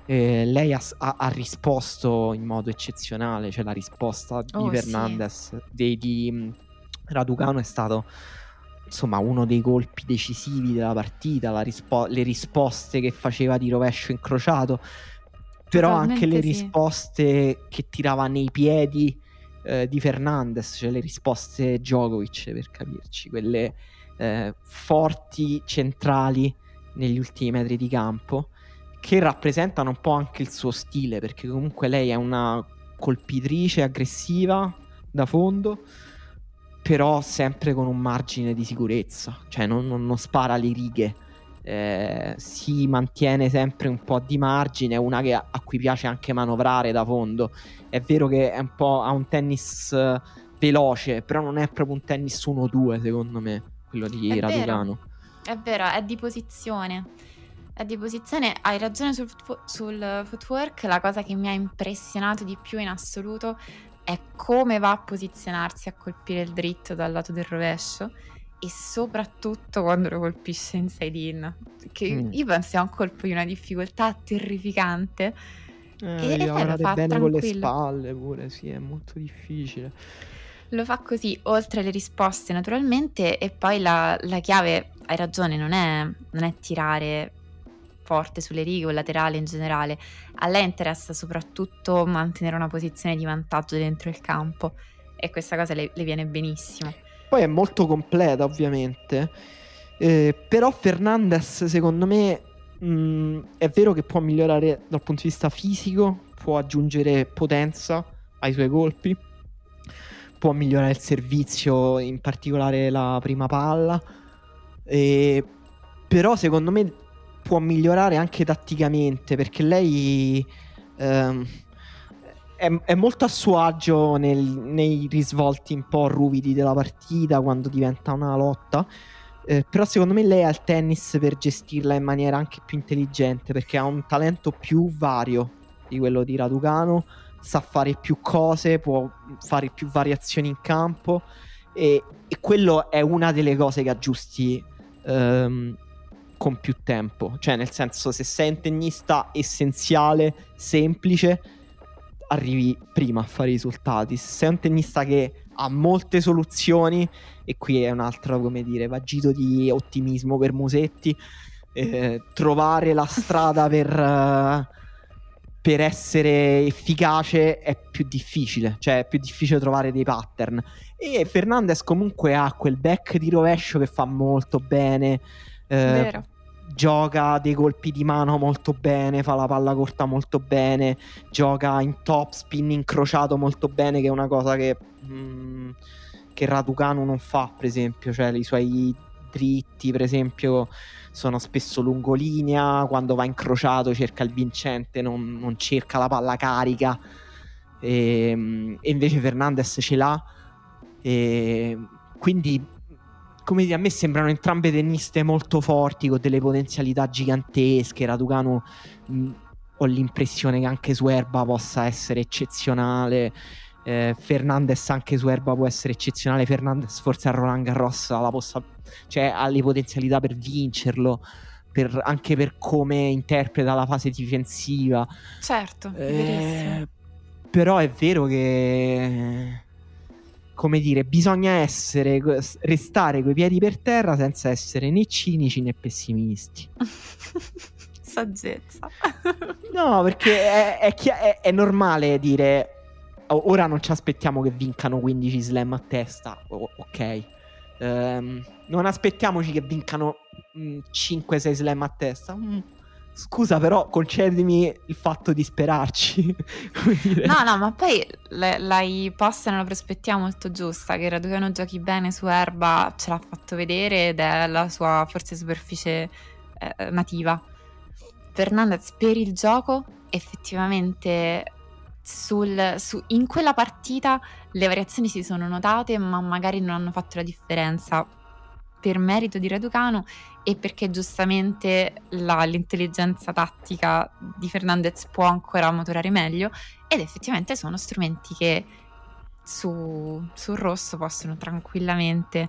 Eh, lei ha, ha, ha, risposto in modo eccezionale, cioè la risposta oh, di Fernandez, sì. di, di mm, Raducano è stato insomma uno dei colpi decisivi della partita, rispo- le risposte che faceva di rovescio incrociato però anche le risposte che tirava nei piedi eh, di Fernandez, cioè le risposte Djokovic per capirci, quelle eh, forti, centrali negli ultimi metri di campo, che rappresentano un po' anche il suo stile, perché comunque lei è una colpitrice aggressiva da fondo, però sempre con un margine di sicurezza, cioè non, non, non spara le righe eh, si mantiene sempre un po' di margine, una che, a cui piace anche manovrare da fondo. È vero che è un po' ha un tennis uh, veloce, però non è proprio un tennis 1-2 secondo me, quello di è Raducano. Vero. È vero, è di posizione. È di posizione, hai ragione sul, sul footwork, la cosa che mi ha impressionato di più in assoluto è come va a posizionarsi a colpire il dritto dal lato del rovescio e soprattutto quando lo colpisce inside in. Che mm. io penso sia un colpo di una difficoltà terrificante. Eh, e lavorare bene tranquillo. con le spalle pure, sì, è molto difficile. Lo fa così, oltre le risposte naturalmente, e poi la, la chiave, hai ragione, non è, non è tirare forte sulle righe o laterale in generale. A lei interessa soprattutto mantenere una posizione di vantaggio dentro il campo e questa cosa le, le viene benissimo. Poi è molto completa, ovviamente. Eh, però Fernandez, secondo me, mh, mm, è vero che può migliorare dal punto di vista fisico, può aggiungere potenza ai suoi colpi, può migliorare il servizio, in particolare la prima palla. Eh, però, secondo me, può migliorare anche tatticamente perché lei. Ehm, è, è, molto a suo agio nel, nei risvolti un po' ruvidi della partita quando diventa una lotta. Eh, però secondo me lei ha il tennis per gestirla in maniera anche più intelligente perché ha un talento più vario di quello di Raducano, sa fare più cose, può fare più variazioni in campo e, e quello è una delle cose che aggiusti ehm, con più tempo. Cioè nel senso se sei un tennista essenziale, semplice, arrivi prima a fare i risultati. Se sei un tennista che ha molte soluzioni, e qui è un altro, come dire, vagito di ottimismo per Musetti, eh, trovare la strada per, uh, per, essere efficace è più difficile, cioè è più difficile trovare dei pattern. E Fernandez comunque ha quel back di rovescio che fa molto bene. Eh, Vero gioca dei colpi di mano molto bene, fa la palla corta molto bene, gioca in top spin incrociato molto bene, che è una cosa che, mh, mm, che Raducanu non fa, per esempio, cioè i suoi dritti, per esempio, sono spesso lungolinea, quando va incrociato cerca il vincente, non, non cerca la palla carica, e, ehm, e invece Fernandez ce l'ha. E quindi come dire, a me sembrano entrambe tenniste molto forti, con delle potenzialità gigantesche. Raducano mh, ho l'impressione che anche su erba possa essere eccezionale. Eh, Fernandez anche su erba può essere eccezionale. Fernandez forse a Roland Garros ha, possa- cioè, ha le potenzialità per vincerlo. Per, anche per come interpreta la fase difensiva. Certo, eh, però è vero che come dire, bisogna essere, restare coi piedi per terra senza essere né cinici né pessimisti. Saggezza. no, perché è, è, è, è, normale dire ora non ci aspettiamo che vincano 15 slam a testa, o, ok. Um, non aspettiamoci che vincano 5-6 mm, slam a testa. Mm, scusa, però concedimi il fatto di sperarci. no, no, ma poi l'hai posta nella prospettiva molto giusta, che Raducano giochi bene su erba, ce l'ha fatto vedere ed è la sua forse superficie eh, nativa. Fernandez per il gioco effettivamente sul, su, in quella partita le variazioni si sono notate ma magari non hanno fatto la differenza per merito di Raducano e perché giustamente la, l'intelligenza tattica di Fernandez può ancora motorare meglio ed effettivamente sono strumenti che su, sul rosso possono tranquillamente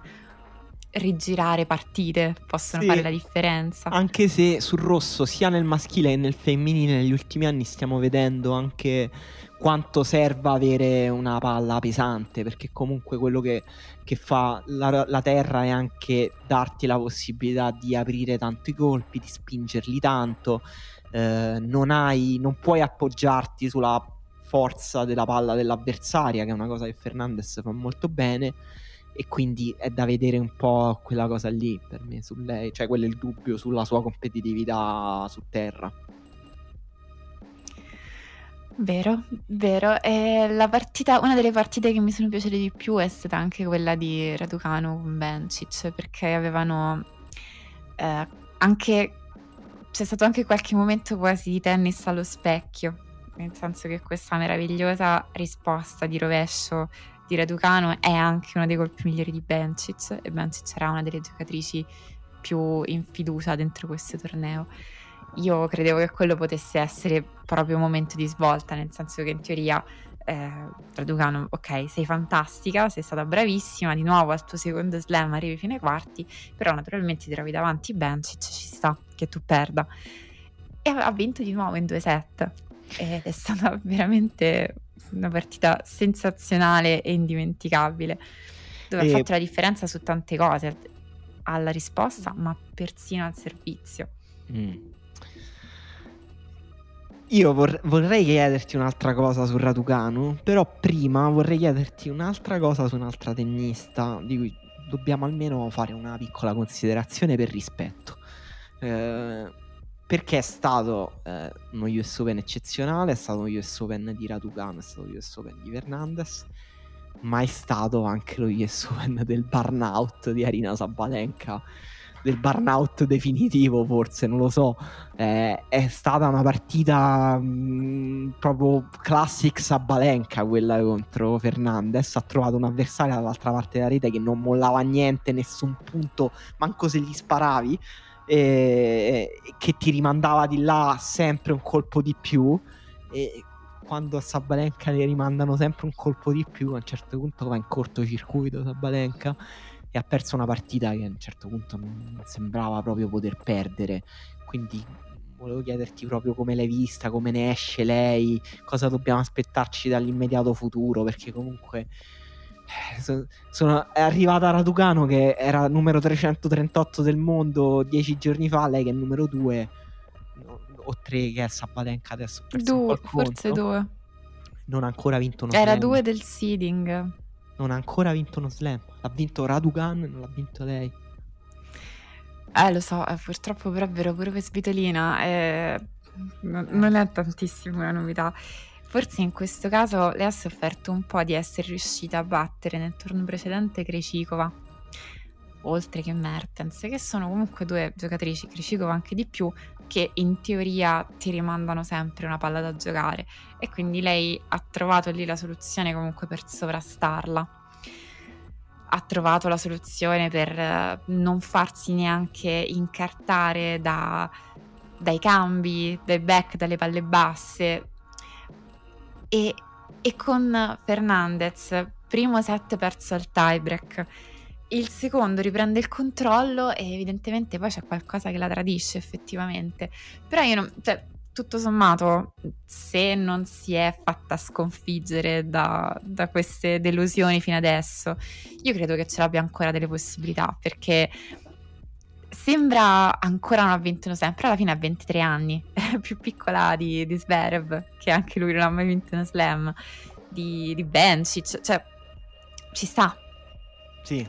rigirare partite, possono sì, fare la differenza. Anche se sul rosso, sia nel maschile che nel femminile, negli ultimi anni stiamo vedendo anche quanto serva avere una palla pesante, perché comunque quello che, che fa la, la, terra è anche darti la possibilità di aprire tanto i colpi, di spingerli tanto, eh, non, hai, non puoi appoggiarti sulla forza della palla dell'avversaria, che è una cosa che Fernandez fa molto bene. E quindi è da vedere un po' quella cosa lì per me su lei, cioè quello è il dubbio sulla sua competitività su terra. Vero, vero. E la partita, una delle partite che mi sono piaciute di più è stata anche quella di Raducanu con Bencic, perché avevano eh, anche c'è stato anche qualche momento quasi di tennis allo specchio, nel senso che questa meravigliosa risposta di rovescio di Raducano è anche uno dei colpi migliori di Bencic e Bencic era una delle giocatrici più in fiducia dentro questo torneo io credevo che quello potesse essere proprio un momento di svolta, nel senso che in teoria eh, Raducano, ok, sei fantastica, sei stata bravissima, di nuovo al tuo secondo slam arrivi fino ai quarti, però naturalmente ti trovi davanti Bencic, ci sta che tu perda. E ha vinto di nuovo in due set ed è stata veramente una partita sensazionale e indimenticabile, dove e... ha fatto la differenza su tante cose, alla risposta, ma persino al servizio. Mm. Io vor- vorrei chiederti un'altra cosa su Raducanu, però prima vorrei chiederti un'altra cosa su un'altra tennista di cui dobbiamo almeno fare una piccola considerazione per rispetto. Eh, perché è stato eh, uno US Open eccezionale, è stato uno US Open di Raducanu, è stato uno US Open di Fernandez, ma è stato anche lo US Open del burnout di Arina Sabalenka del burnout definitivo, forse, non lo so. Eh, è stata una partita mh, mm, proprio classic Sabalenka quella contro Fernandez. Ha trovato un avversario dall'altra parte della rete che non mollava niente, nessun punto, manco se gli sparavi. E, che ti rimandava di là sempre un colpo di più. E quando a Sabalenka le rimandano sempre un colpo di più, a un certo punto va in cortocircuito Sabalenka e ha perso una partita che a un certo punto non sembrava proprio poter perdere. Quindi volevo chiederti proprio come l'hai vista, come ne esce lei, cosa dobbiamo aspettarci dall'immediato futuro, perché comunque eh, sono, è arrivata Raducano che era numero 338 del mondo dieci giorni fa, lei che è numero 2 o 3 che è Sabalenka adesso. Due, forse 2. Non ha ancora vinto uno Era 2 del seeding non ha ancora vinto uno slam. L'ha vinto Radugan, non l'ha vinto lei. Eh, lo so, eh, purtroppo però è vero pure per Svitolina. Eh, non, è tantissimo una novità. Forse in questo caso lei ha sofferto un po' di essere riuscita a battere nel turno precedente Krejcikova, oltre che Mertens, che sono comunque due giocatrici, Krejcikova anche di più, che in teoria ti rimandano sempre una palla da giocare e quindi lei ha trovato lì la soluzione comunque per sovrastarla. Ha trovato la soluzione per eh, non farsi neanche incartare da, dai cambi, dai back, dalle palle basse. E, e con Fernandez, primo set perso al tiebreak il secondo riprende il controllo e evidentemente poi c'è qualcosa che la tradisce effettivamente. Però io non, cioè, tutto sommato, se non si è fatta sconfiggere da, da, queste delusioni fino adesso, io credo che ce l'abbia ancora delle possibilità perché sembra ancora non ha vinto sempre, alla fine ha 23 anni, più piccola di, di Zverev, che anche lui non ha mai vinto uno slam, di, di Bencic, cioè ci sta. Sì,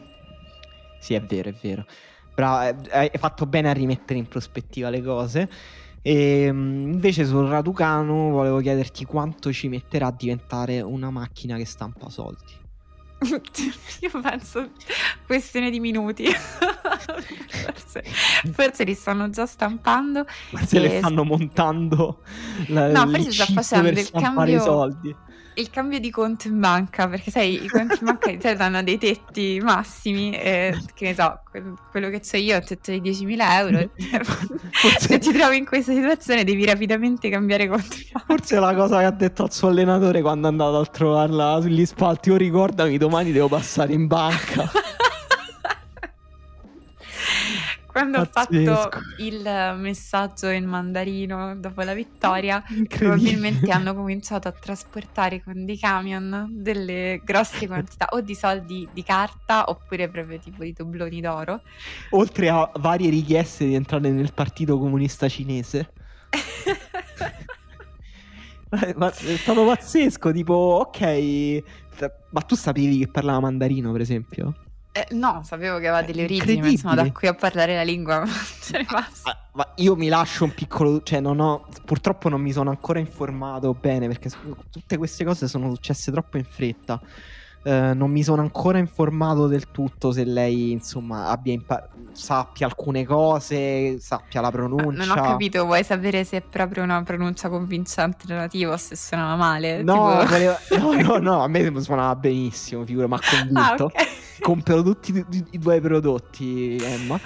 sì, è vero, è vero. Però hai fatto bene a rimettere in prospettiva le cose. E invece sul Raducanu volevo chiederti quanto ci metterà a diventare una macchina che stampa soldi. Io penso questione di minuti. forse, forse li stanno già stampando. Forse le stanno montando la, no, forse sta facendo il cambio. soldi il cambio di conto in banca, perché sai, i conti in banca di solito hanno dei tetti massimi, e, che ne so, quello che c'ho io è un tetto di 10.000 euro. Se ti trovi in questa situazione devi rapidamente cambiare conto in banca. Forse è la cosa che ha detto al suo allenatore quando è andato a trovarla sugli spalti, io ricordami, domani devo passare in banca. quando Pazzesco. ho fatto il messaggio in mandarino dopo la vittoria, probabilmente hanno cominciato a trasportare con dei camion delle grosse quantità o di soldi di carta oppure proprio tipo di dobloni d'oro. Oltre a varie richieste di entrare nel partito comunista cinese. ma è stato pazzesco, tipo, ok, ma tu sapevi che parlava mandarino, per esempio? Eh, no, sapevo che aveva delle origini, ma insomma, da qui a parlare la lingua ce ne passa. Ah, ma io mi lascio un piccolo, cioè non ho, purtroppo non mi sono ancora informato bene perché tutte queste cose sono successe troppo in fretta. Uh, non mi sono ancora informato del tutto se lei, insomma, abbia impar- sappia alcune cose, sappia la pronuncia. non ho capito, vuoi sapere se è proprio una pronuncia convincente relativa o se suonava male? No, tipo... volevo... no, no, no, a me suonava benissimo, figura, ma convinto. Ah, okay compro tutti i, i tuoi prodotti, Emma.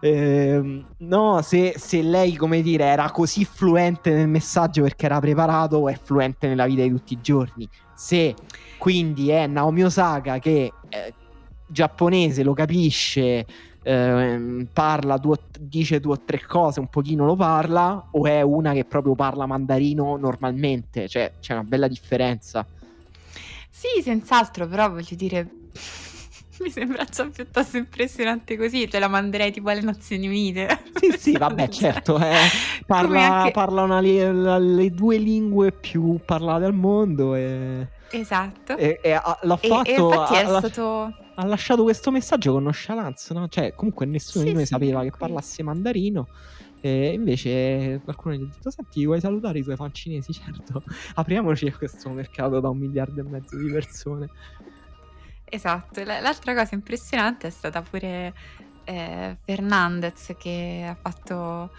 Eh, no, se, se, lei, come dire, era così fluente nel messaggio perché era preparato, o è fluente nella vita di tutti i giorni. Se quindi è Naomi Osaka che eh, giapponese lo capisce, eh, parla due, dice due o tre cose, un pochino lo parla, o è una che proprio parla mandarino normalmente? Cioè, c'è una bella differenza. Sì, senz'altro, però voglio dire Mi sembra già piuttosto impressionante così, te la manderei tipo alle Nazioni Unite. Sì, sì, vabbè, certo, eh. parla, anche... parla una, le due lingue più parlate al mondo e... Esatto. E, e l'ha fatto... E, e ha, stato... Ha lasciato questo messaggio con nonchalance, no? Cioè, comunque nessuno sì, di noi sì, sapeva che parlasse mandarino. E invece qualcuno gli ha detto: Senti, vuoi salutare i tuoi fan cinesi? Certo, apriamoci a questo mercato da un miliardo e mezzo di persone. Esatto, l'altra cosa impressionante è stata pure eh, Fernandez che ha fatto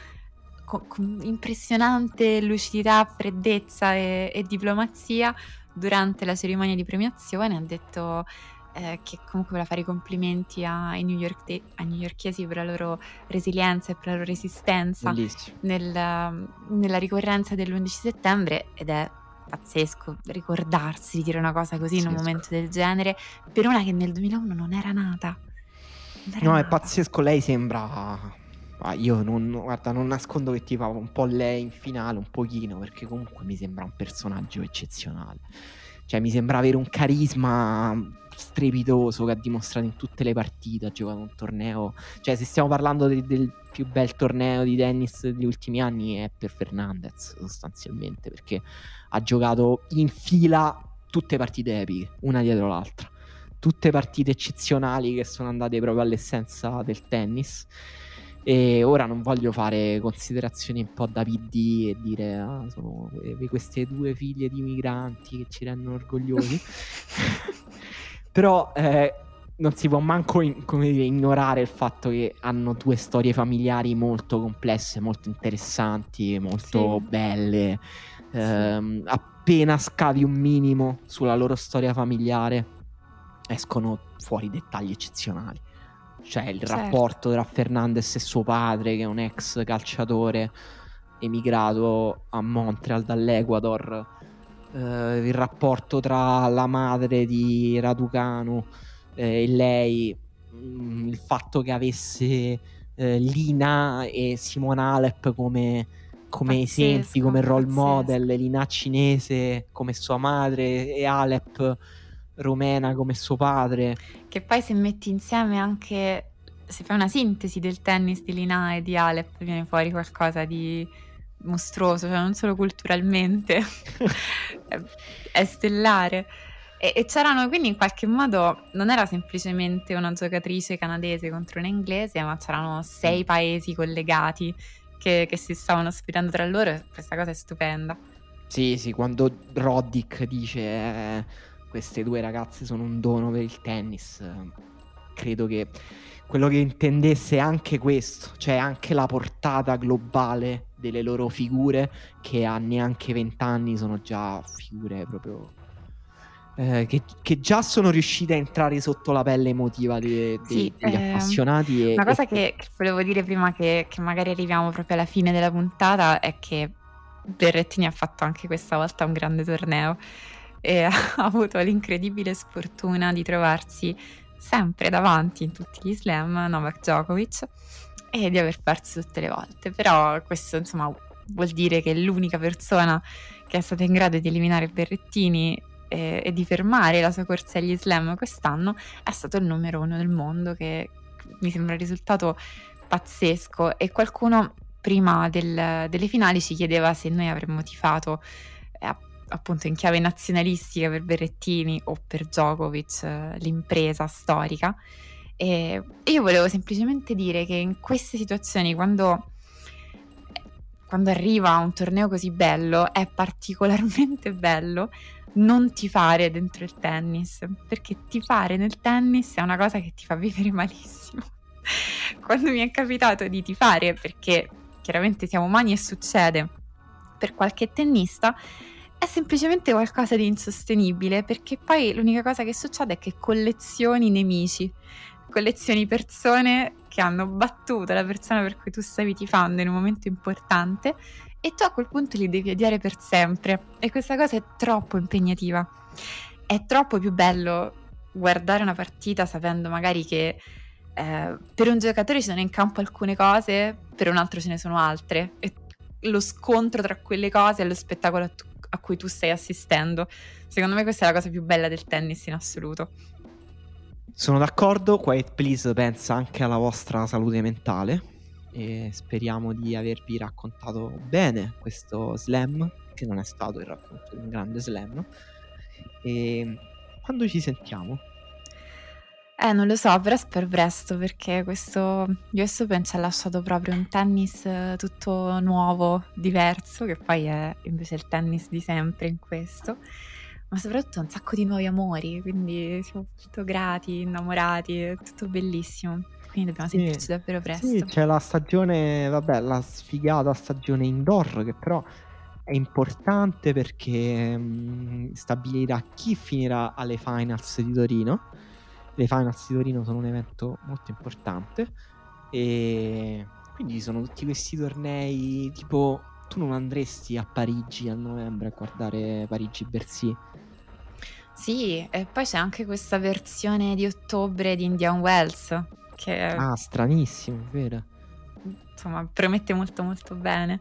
con, con impressionante lucidità, freddezza e, e, diplomazia durante la cerimonia di premiazione. Ha detto eh, che comunque voleva fare i complimenti ai, New York de- ai newyorkesi per la loro resilienza e per la loro resistenza nel, nella ricorrenza dell'11 settembre ed è pazzesco ricordarsi di dire una cosa così pazzesco. in un momento del genere per una che nel 2001 non era nata. Non era no, nata. è pazzesco, lei sembra... Ah, io non, guarda, non nascondo che ti fa un po' lei in finale, un pochino, perché comunque mi sembra un personaggio eccezionale. Cioè, mi sembra avere un carisma strepitoso che ha dimostrato in tutte le partite, ha giocato un torneo. Cioè, se stiamo parlando de- del più bel torneo di tennis degli ultimi anni è per Fernandez, sostanzialmente, perché ha giocato in fila tutte partite epiche, una dietro l'altra. Tutte partite eccezionali che sono andate proprio all'essenza del tennis. E ora non voglio fare considerazioni un po' da PD e dire ah, sono queste due figlie di migranti che ci rendono orgogliosi. Però eh, non si può manco in, dire, ignorare il fatto che hanno due storie familiari molto complesse, molto interessanti, molto sì. belle. Eh, appena scavi un minimo sulla loro storia familiare, escono fuori dettagli eccezionali. Cioè il certo. rapporto tra Fernandez e suo padre, che è un ex calciatore emigrato a Montreal dall'Ecuador, eh, il rapporto tra la madre di Raducanu eh, e lei, mm, il fatto che avesse eh, Lina e Simona Alep come, come pazzesco, esempi, come role pazzesco. model, Lina cinese come sua madre e Alep romena come suo padre. Che poi se metti insieme anche, se fai una sintesi del tennis di Lina e di Alep, viene fuori qualcosa di mostruoso, cioè non solo culturalmente, è, è, stellare. E, e, c'erano quindi in qualche modo, non era semplicemente una giocatrice canadese contro una inglese, ma c'erano sei paesi collegati che, che si stavano sfidando tra loro, questa cosa è stupenda. Sì, sì, quando Roddick dice eh, queste due ragazze sono un dono per il tennis, credo che quello che intendesse anche questo, cioè anche la portata globale delle loro figure che a neanche vent'anni sono già figure proprio eh, che, che, già sono riuscite a entrare sotto la pelle emotiva de, de, sì, degli ehm, appassionati. E, una cosa e... Che, che, volevo dire prima che, che, magari arriviamo proprio alla fine della puntata è che Berrettini ha fatto anche questa volta un grande torneo e ha avuto l'incredibile sfortuna di trovarsi sempre davanti in tutti gli slam Novak Djokovic e di aver perso tutte le volte. Però questo insomma vuol dire che l'unica persona che è stata in grado di eliminare Berrettini e, e, di fermare la sua corsa agli slam quest'anno è stato il numero uno del mondo che mi sembra un risultato pazzesco e qualcuno prima del, delle finali ci chiedeva se noi avremmo tifato eh, appunto in chiave nazionalistica per Berrettini o per Djokovic, eh, l'impresa storica e io volevo semplicemente dire che in queste situazioni quando quando arriva un torneo così bello è particolarmente bello non tifare dentro il tennis, perché tifare nel tennis è una cosa che ti fa vivere malissimo. Quando mi è capitato di tifare, perché chiaramente siamo umani e succede, per qualche tennista, è semplicemente qualcosa di insostenibile, perché poi l'unica cosa che succede è che collezioni nemici, collezioni persone che hanno battuto la persona per cui tu stavi tifando in un momento importante e tu a quel punto li devi odiare per sempre e questa cosa è troppo impegnativa. È troppo più bello guardare una partita sapendo magari che eh, per un giocatore ci sono in campo alcune cose, per un altro ce ne sono altre e lo scontro tra quelle cose è lo spettacolo a, tu- a cui tu stai assistendo. Secondo me questa è la cosa più bella del tennis in assoluto. Sono d'accordo, Quiet Please pensa anche alla vostra salute mentale e speriamo di avervi raccontato bene questo slam, che non è stato il racconto di un grande slam. E quando ci sentiamo? Eh, non lo so, però spero presto perché questo US Open ci ha lasciato proprio un tennis tutto nuovo, diverso, che poi è invece il tennis di sempre in questo, ma soprattutto un sacco di nuovi amori, quindi siamo molto grati, innamorati, è tutto bellissimo. Quindi dobbiamo sì, sentirci davvero presto. Sì, c'è la stagione, vabbè, la sfigata stagione indoor che però è importante perché mh, stabilirà chi finirà alle finals di Torino. Le finals di Torino sono un evento molto importante e quindi sono tutti questi tornei tipo tu non andresti a Parigi a novembre a guardare Parigi-Bercy? Sì, e poi c'è anche questa versione di ottobre di Indian Wells che Ah, stranissimo, vero? insomma promette molto molto bene.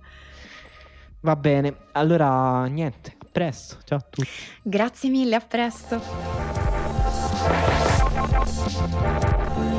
Va bene, allora niente, a presto, ciao a tutti. Grazie mille, a presto. Música